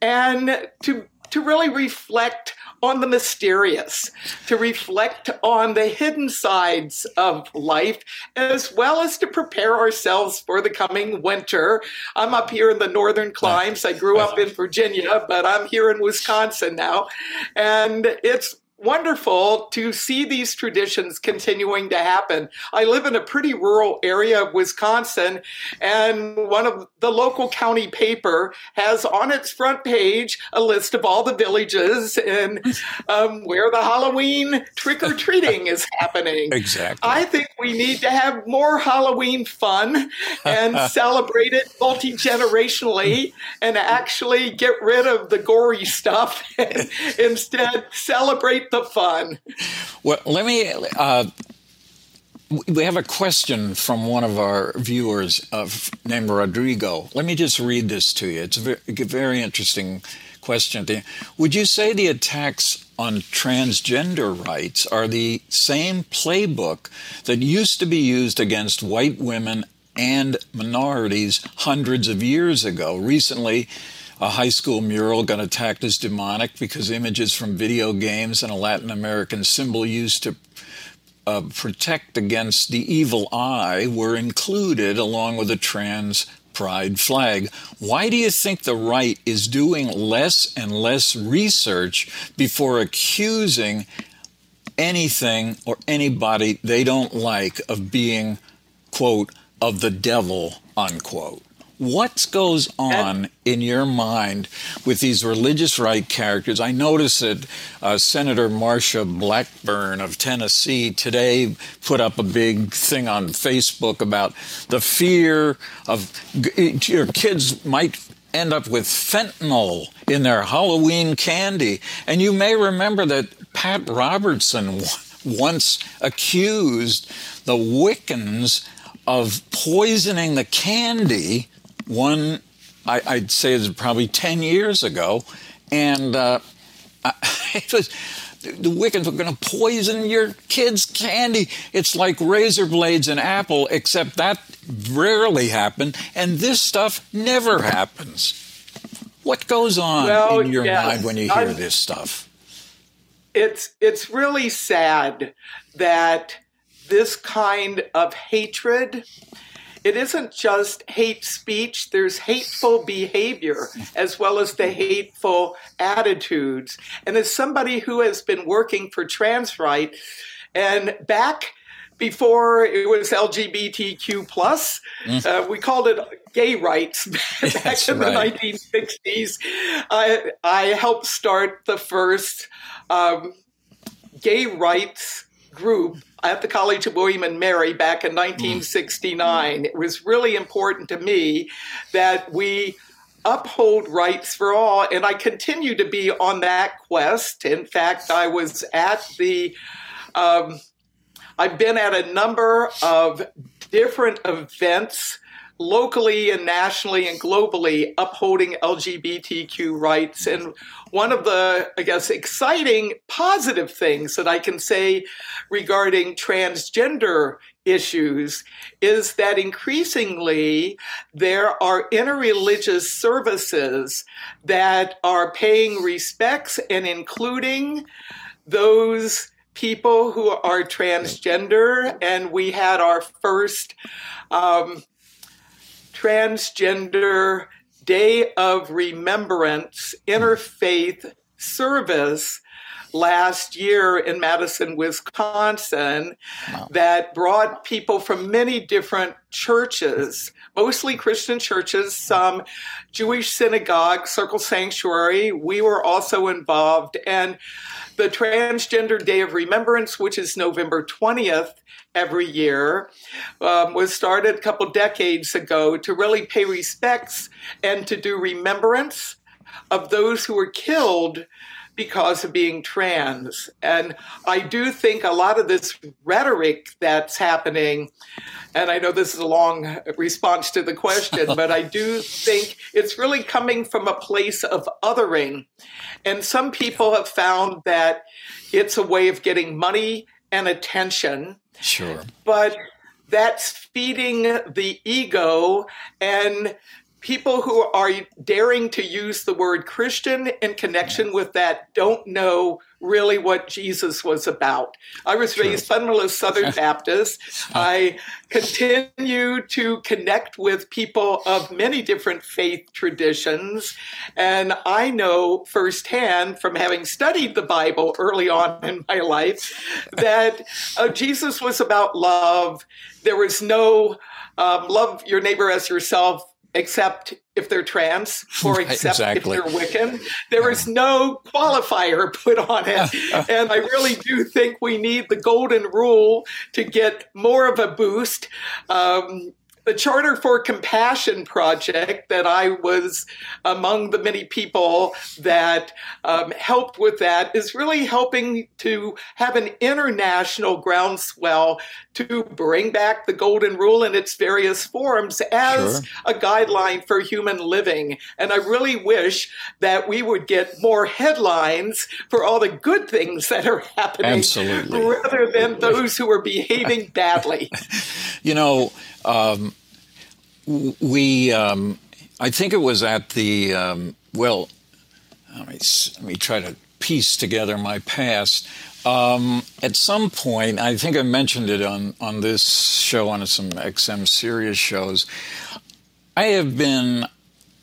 and to to really reflect on the mysterious, to reflect on the hidden sides of life, as well as to prepare ourselves for the coming winter. I'm up here in the northern climes. I grew up in Virginia, but I'm here in Wisconsin now. And it's wonderful to see these traditions continuing to happen. I live in a pretty rural area of Wisconsin, and one of the local county paper has on its front page a list of all the villages and um, where the Halloween trick or treating is happening. Exactly. I think we need to have more Halloween fun and celebrate it multi generationally and actually get rid of the gory stuff and instead celebrate the fun. Well, let me. Uh, we have a question from one of our viewers of, named Rodrigo. Let me just read this to you. It's a very, a very interesting question. Would you say the attacks on transgender rights are the same playbook that used to be used against white women and minorities hundreds of years ago? Recently, a high school mural got attacked as demonic because images from video games and a Latin American symbol used to uh, protect against the evil eye were included along with a trans pride flag. Why do you think the right is doing less and less research before accusing anything or anybody they don't like of being, quote, of the devil, unquote? What goes on in your mind with these religious right characters? I noticed that uh, Senator Marsha Blackburn of Tennessee today put up a big thing on Facebook about the fear of your kids might end up with fentanyl in their Halloween candy. And you may remember that Pat Robertson once accused the Wiccans of poisoning the candy one I, would say is probably 10 years ago and uh, it was the Wiccans are going to poison your kids' candy. It's like razor blades and apple, except that rarely happened, and this stuff never happens. What goes on well, in your mind when you hear I'm, this stuff? It's it's really sad that this kind of hatred it isn't just hate speech, there's hateful behavior as well as the hateful attitudes. And as somebody who has been working for trans rights, and back before it was LGBTQ plus, mm. uh, we called it gay rights back That's in right. the 1960s. I, I helped start the first um, gay rights group at the College of William and Mary back in 1969. Mm. It was really important to me that we uphold rights for all, and I continue to be on that quest. In fact, I was at the, um, I've been at a number of different events locally and nationally and globally upholding LGBTQ rights. And one of the, I guess, exciting positive things that I can say regarding transgender issues is that increasingly there are interreligious services that are paying respects and including those people who are transgender. And we had our first um, transgender day of remembrance interfaith service last year in Madison, Wisconsin, wow. that brought people from many different churches, mostly Christian churches, some Jewish synagogue, Circle Sanctuary. We were also involved. And the Transgender Day of Remembrance, which is November 20th every year, um, was started a couple decades ago to really pay respects and to do remembrance of those who were killed because of being trans. And I do think a lot of this rhetoric that's happening, and I know this is a long response to the question, but I do think it's really coming from a place of othering. And some people have found that it's a way of getting money and attention. Sure. But that's feeding the ego and people who are daring to use the word Christian in connection with that don't know really what Jesus was about. I was True. raised fundamentalist Southern Baptist. I continue to connect with people of many different faith traditions. And I know firsthand from having studied the Bible early on in my life that uh, Jesus was about love. There was no um, love your neighbor as yourself except if they're trans or except exactly. if they're Wiccan. There yeah. is no qualifier put on it. and I really do think we need the golden rule to get more of a boost. Um, the Charter for Compassion project that I was among the many people that um, helped with that is really helping to have an international groundswell to bring back the Golden Rule in its various forms as sure. a guideline for human living. And I really wish that we would get more headlines for all the good things that are happening Absolutely. rather than those who are behaving badly. you know, um, we, um, I think it was at the, um, well, let me, let me try to piece together my past. Um, at some point, I think I mentioned it on, on this show, on some XM Sirius shows. I have been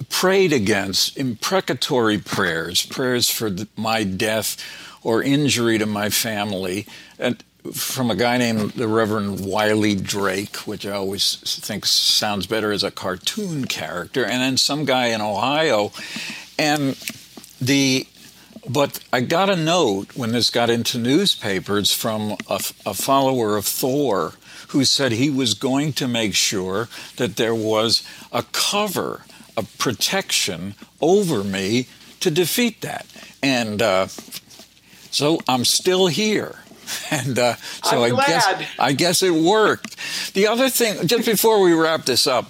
prayed against imprecatory prayers, prayers for my death or injury to my family. And from a guy named the Reverend Wiley Drake, which I always think sounds better as a cartoon character, and then some guy in Ohio. And the but I got a note when this got into newspapers from a, a follower of Thor who said he was going to make sure that there was a cover, a protection over me to defeat that. And uh, so I'm still here. and uh, so i guess I guess it worked. The other thing, just before we wrap this up,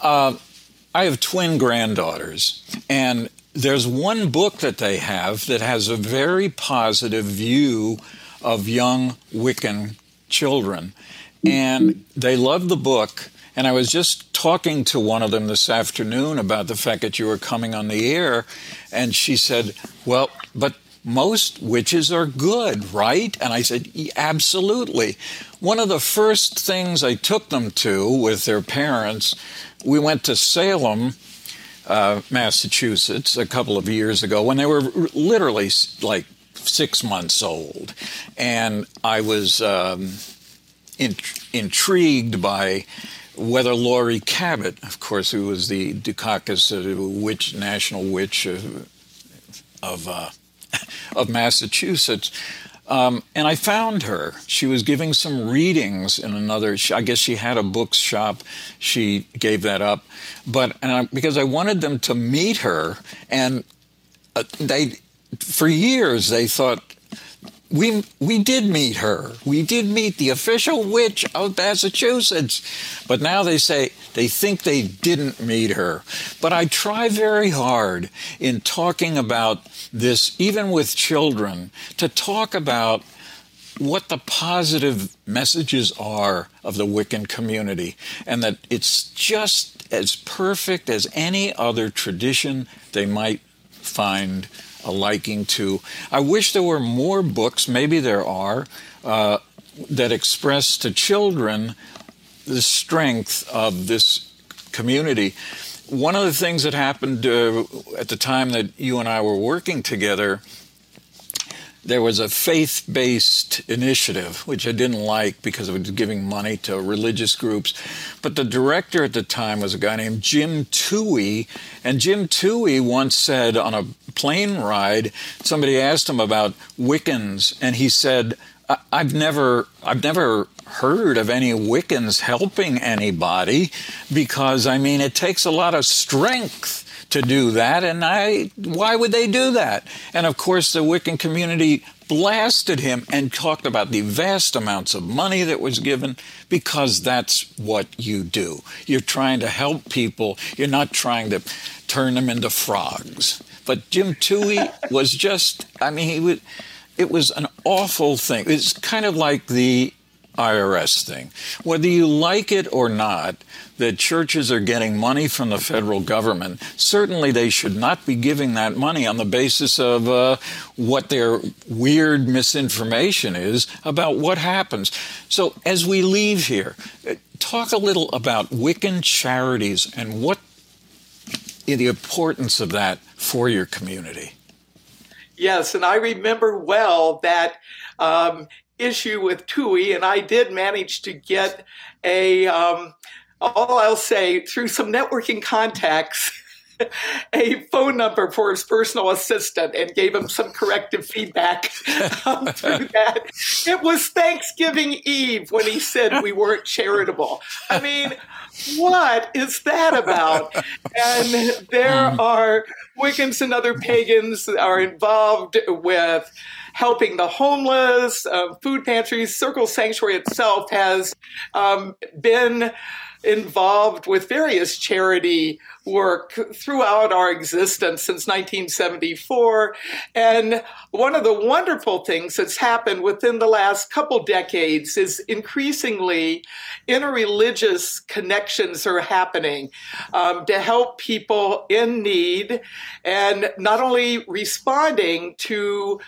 uh, I have twin granddaughters, and there's one book that they have that has a very positive view of young Wiccan children. And they love the book. And I was just talking to one of them this afternoon about the fact that you were coming on the air. And she said, Well, but most witches are good, right? And I said, absolutely. One of the first things I took them to with their parents, we went to Salem, uh, Massachusetts, a couple of years ago when they were literally like six months old. And I was um, in, intrigued by whether Laurie Cabot, of course, who was the Dukakis, uh, witch, national witch of, of uh, of Massachusetts. Um, and I found her. She was giving some readings in another. I guess she had a bookshop. She gave that up, but I, because I wanted them to meet her, and uh, they, for years, they thought we we did meet her. We did meet the official witch of Massachusetts. But now they say they think they didn't meet her. But I try very hard in talking about this, even with children, to talk about what the positive messages are of the Wiccan community, and that it's just as perfect as any other tradition they might find a liking to. I wish there were more books, maybe there are, uh, that express to children the strength of this community. One of the things that happened uh, at the time that you and I were working together there was a faith based initiative, which I didn't like because it was giving money to religious groups. But the director at the time was a guy named Jim Towey. And Jim Towey once said on a plane ride, somebody asked him about Wiccans, and he said, I've never, I've never heard of any Wiccans helping anybody because, I mean, it takes a lot of strength to do that, and I, why would they do that? And of course, the Wiccan community blasted him and talked about the vast amounts of money that was given because that's what you do. You're trying to help people, you're not trying to turn them into frogs. But Jim Towey was just, I mean, he would, it was an awful thing. It's kind of like the IRS thing. Whether you like it or not, that churches are getting money from the federal government, certainly they should not be giving that money on the basis of uh, what their weird misinformation is about what happens. So, as we leave here, talk a little about Wiccan charities and what the importance of that for your community. Yes, and I remember well that um, issue with Towey, and I did manage to get a, um, all I'll say, through some networking contacts, a phone number for his personal assistant and gave him some corrective feedback um, through that. It was Thanksgiving Eve when he said we weren't charitable. I mean, what is that about? And there hmm. are Wiccans and other pagans are involved with helping the homeless, uh, food pantries. Circle Sanctuary itself has um, been involved with various charity work throughout our existence since 1974. And one of the wonderful things that's happened within the last couple decades is increasingly interreligious connections are happening um, to help people in need and not only responding to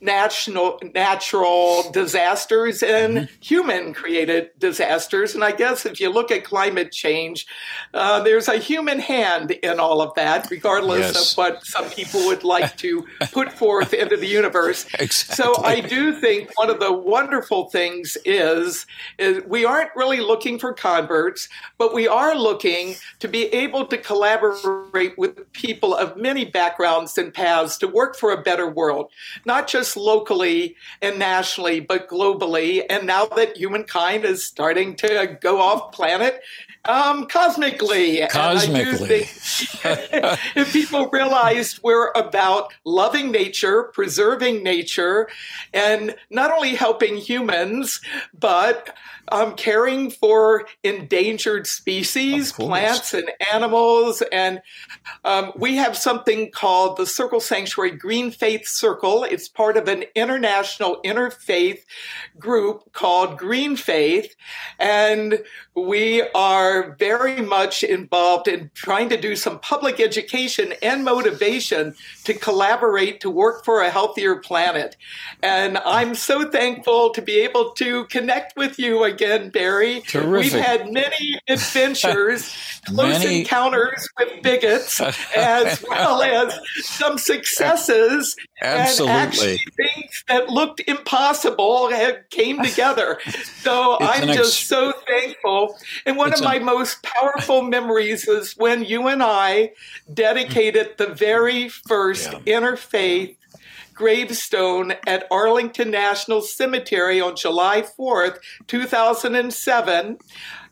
national natural disasters and mm-hmm. human created disasters and i guess if you look at climate change uh, there's a human hand in all of that regardless yes. of what some people would like to put forth into the universe exactly. so i do think one of the wonderful things is, is we aren't really looking for converts but we are looking to be able to collaborate with people of many backgrounds and paths to work for a better world not just locally and nationally, but globally. And now that humankind is starting to go off planet, um, cosmically. Cosmically, if, if people realized we're about loving nature, preserving nature, and not only helping humans, but um, caring for endangered species, plants and animals. And um, we have something called the Circle Sanctuary Green Faith Circle. It's part of an international interfaith group called Green Faith. And we are very much involved in trying to do some public education and motivation to collaborate to work for a healthier planet. And I'm so thankful to be able to connect with you again, Barry. Terrific. We've had many adventures, close Many- encounters with bigots, as well as some successes. Absolutely. And actually things that looked impossible came together. So It's I'm just ex- so thankful. And one of a- my most powerful memories is when you and I dedicated the very first interfaith gravestone at Arlington National Cemetery on July 4th, 2007.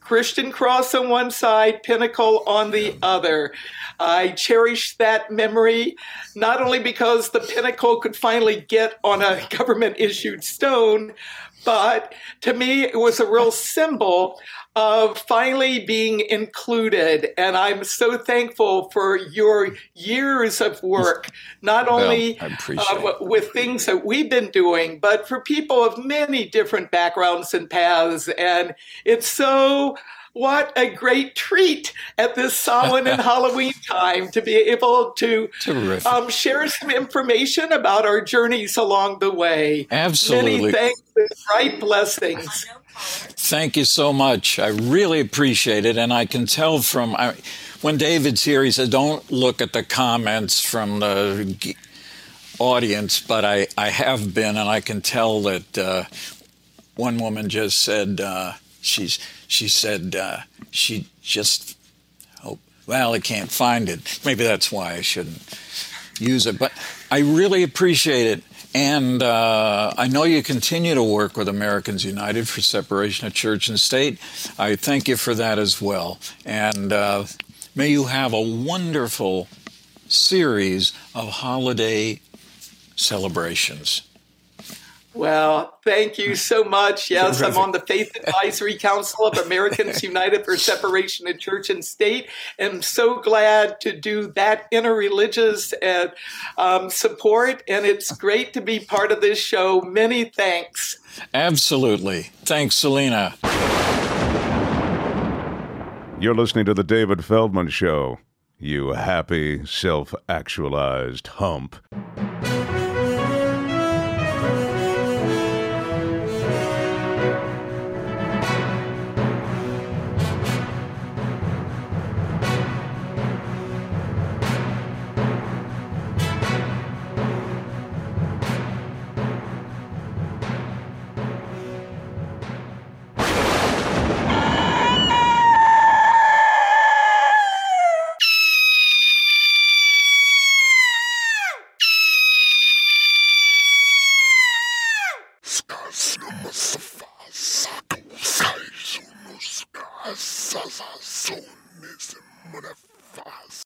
Christian cross on one side, pentacle on the other. I cherish that memory, not only because the pentacle could finally get on a government issued stone, but to me, it was a real symbol of finally being included. And I'm so thankful for your years of work, not Well, only I appreciate uh, with things that we've been doing, but for people of many different backgrounds and paths. And it's so what a great treat at this Samhain and Halloween time to be able to um, share some information about our journeys along the way. Absolutely. Many thanks and bright blessings. Thank you so much. I really appreciate it. And I can tell from I, when David's here, he said, don't look at the comments from the audience, but I, I have been, and I can tell that uh, one woman just said, uh, she's, she said, uh, she just, oh, well, I can't find it. Maybe that's why I shouldn't use it. But I really appreciate it. And uh, I know you continue to work with Americans United for separation of church and state. I thank you for that as well. And uh, may you have a wonderful series of holiday celebrations. Well, thank you so much. Yes, I'm on the Faith Advisory Council of Americans United for Separation of Church and State. I'm so glad to do that interreligious uh, um, support, and it's great to be part of this show. Many thanks. Absolutely. Thanks, Selena. You're listening to The David Feldman Show. You happy, self actualized hump.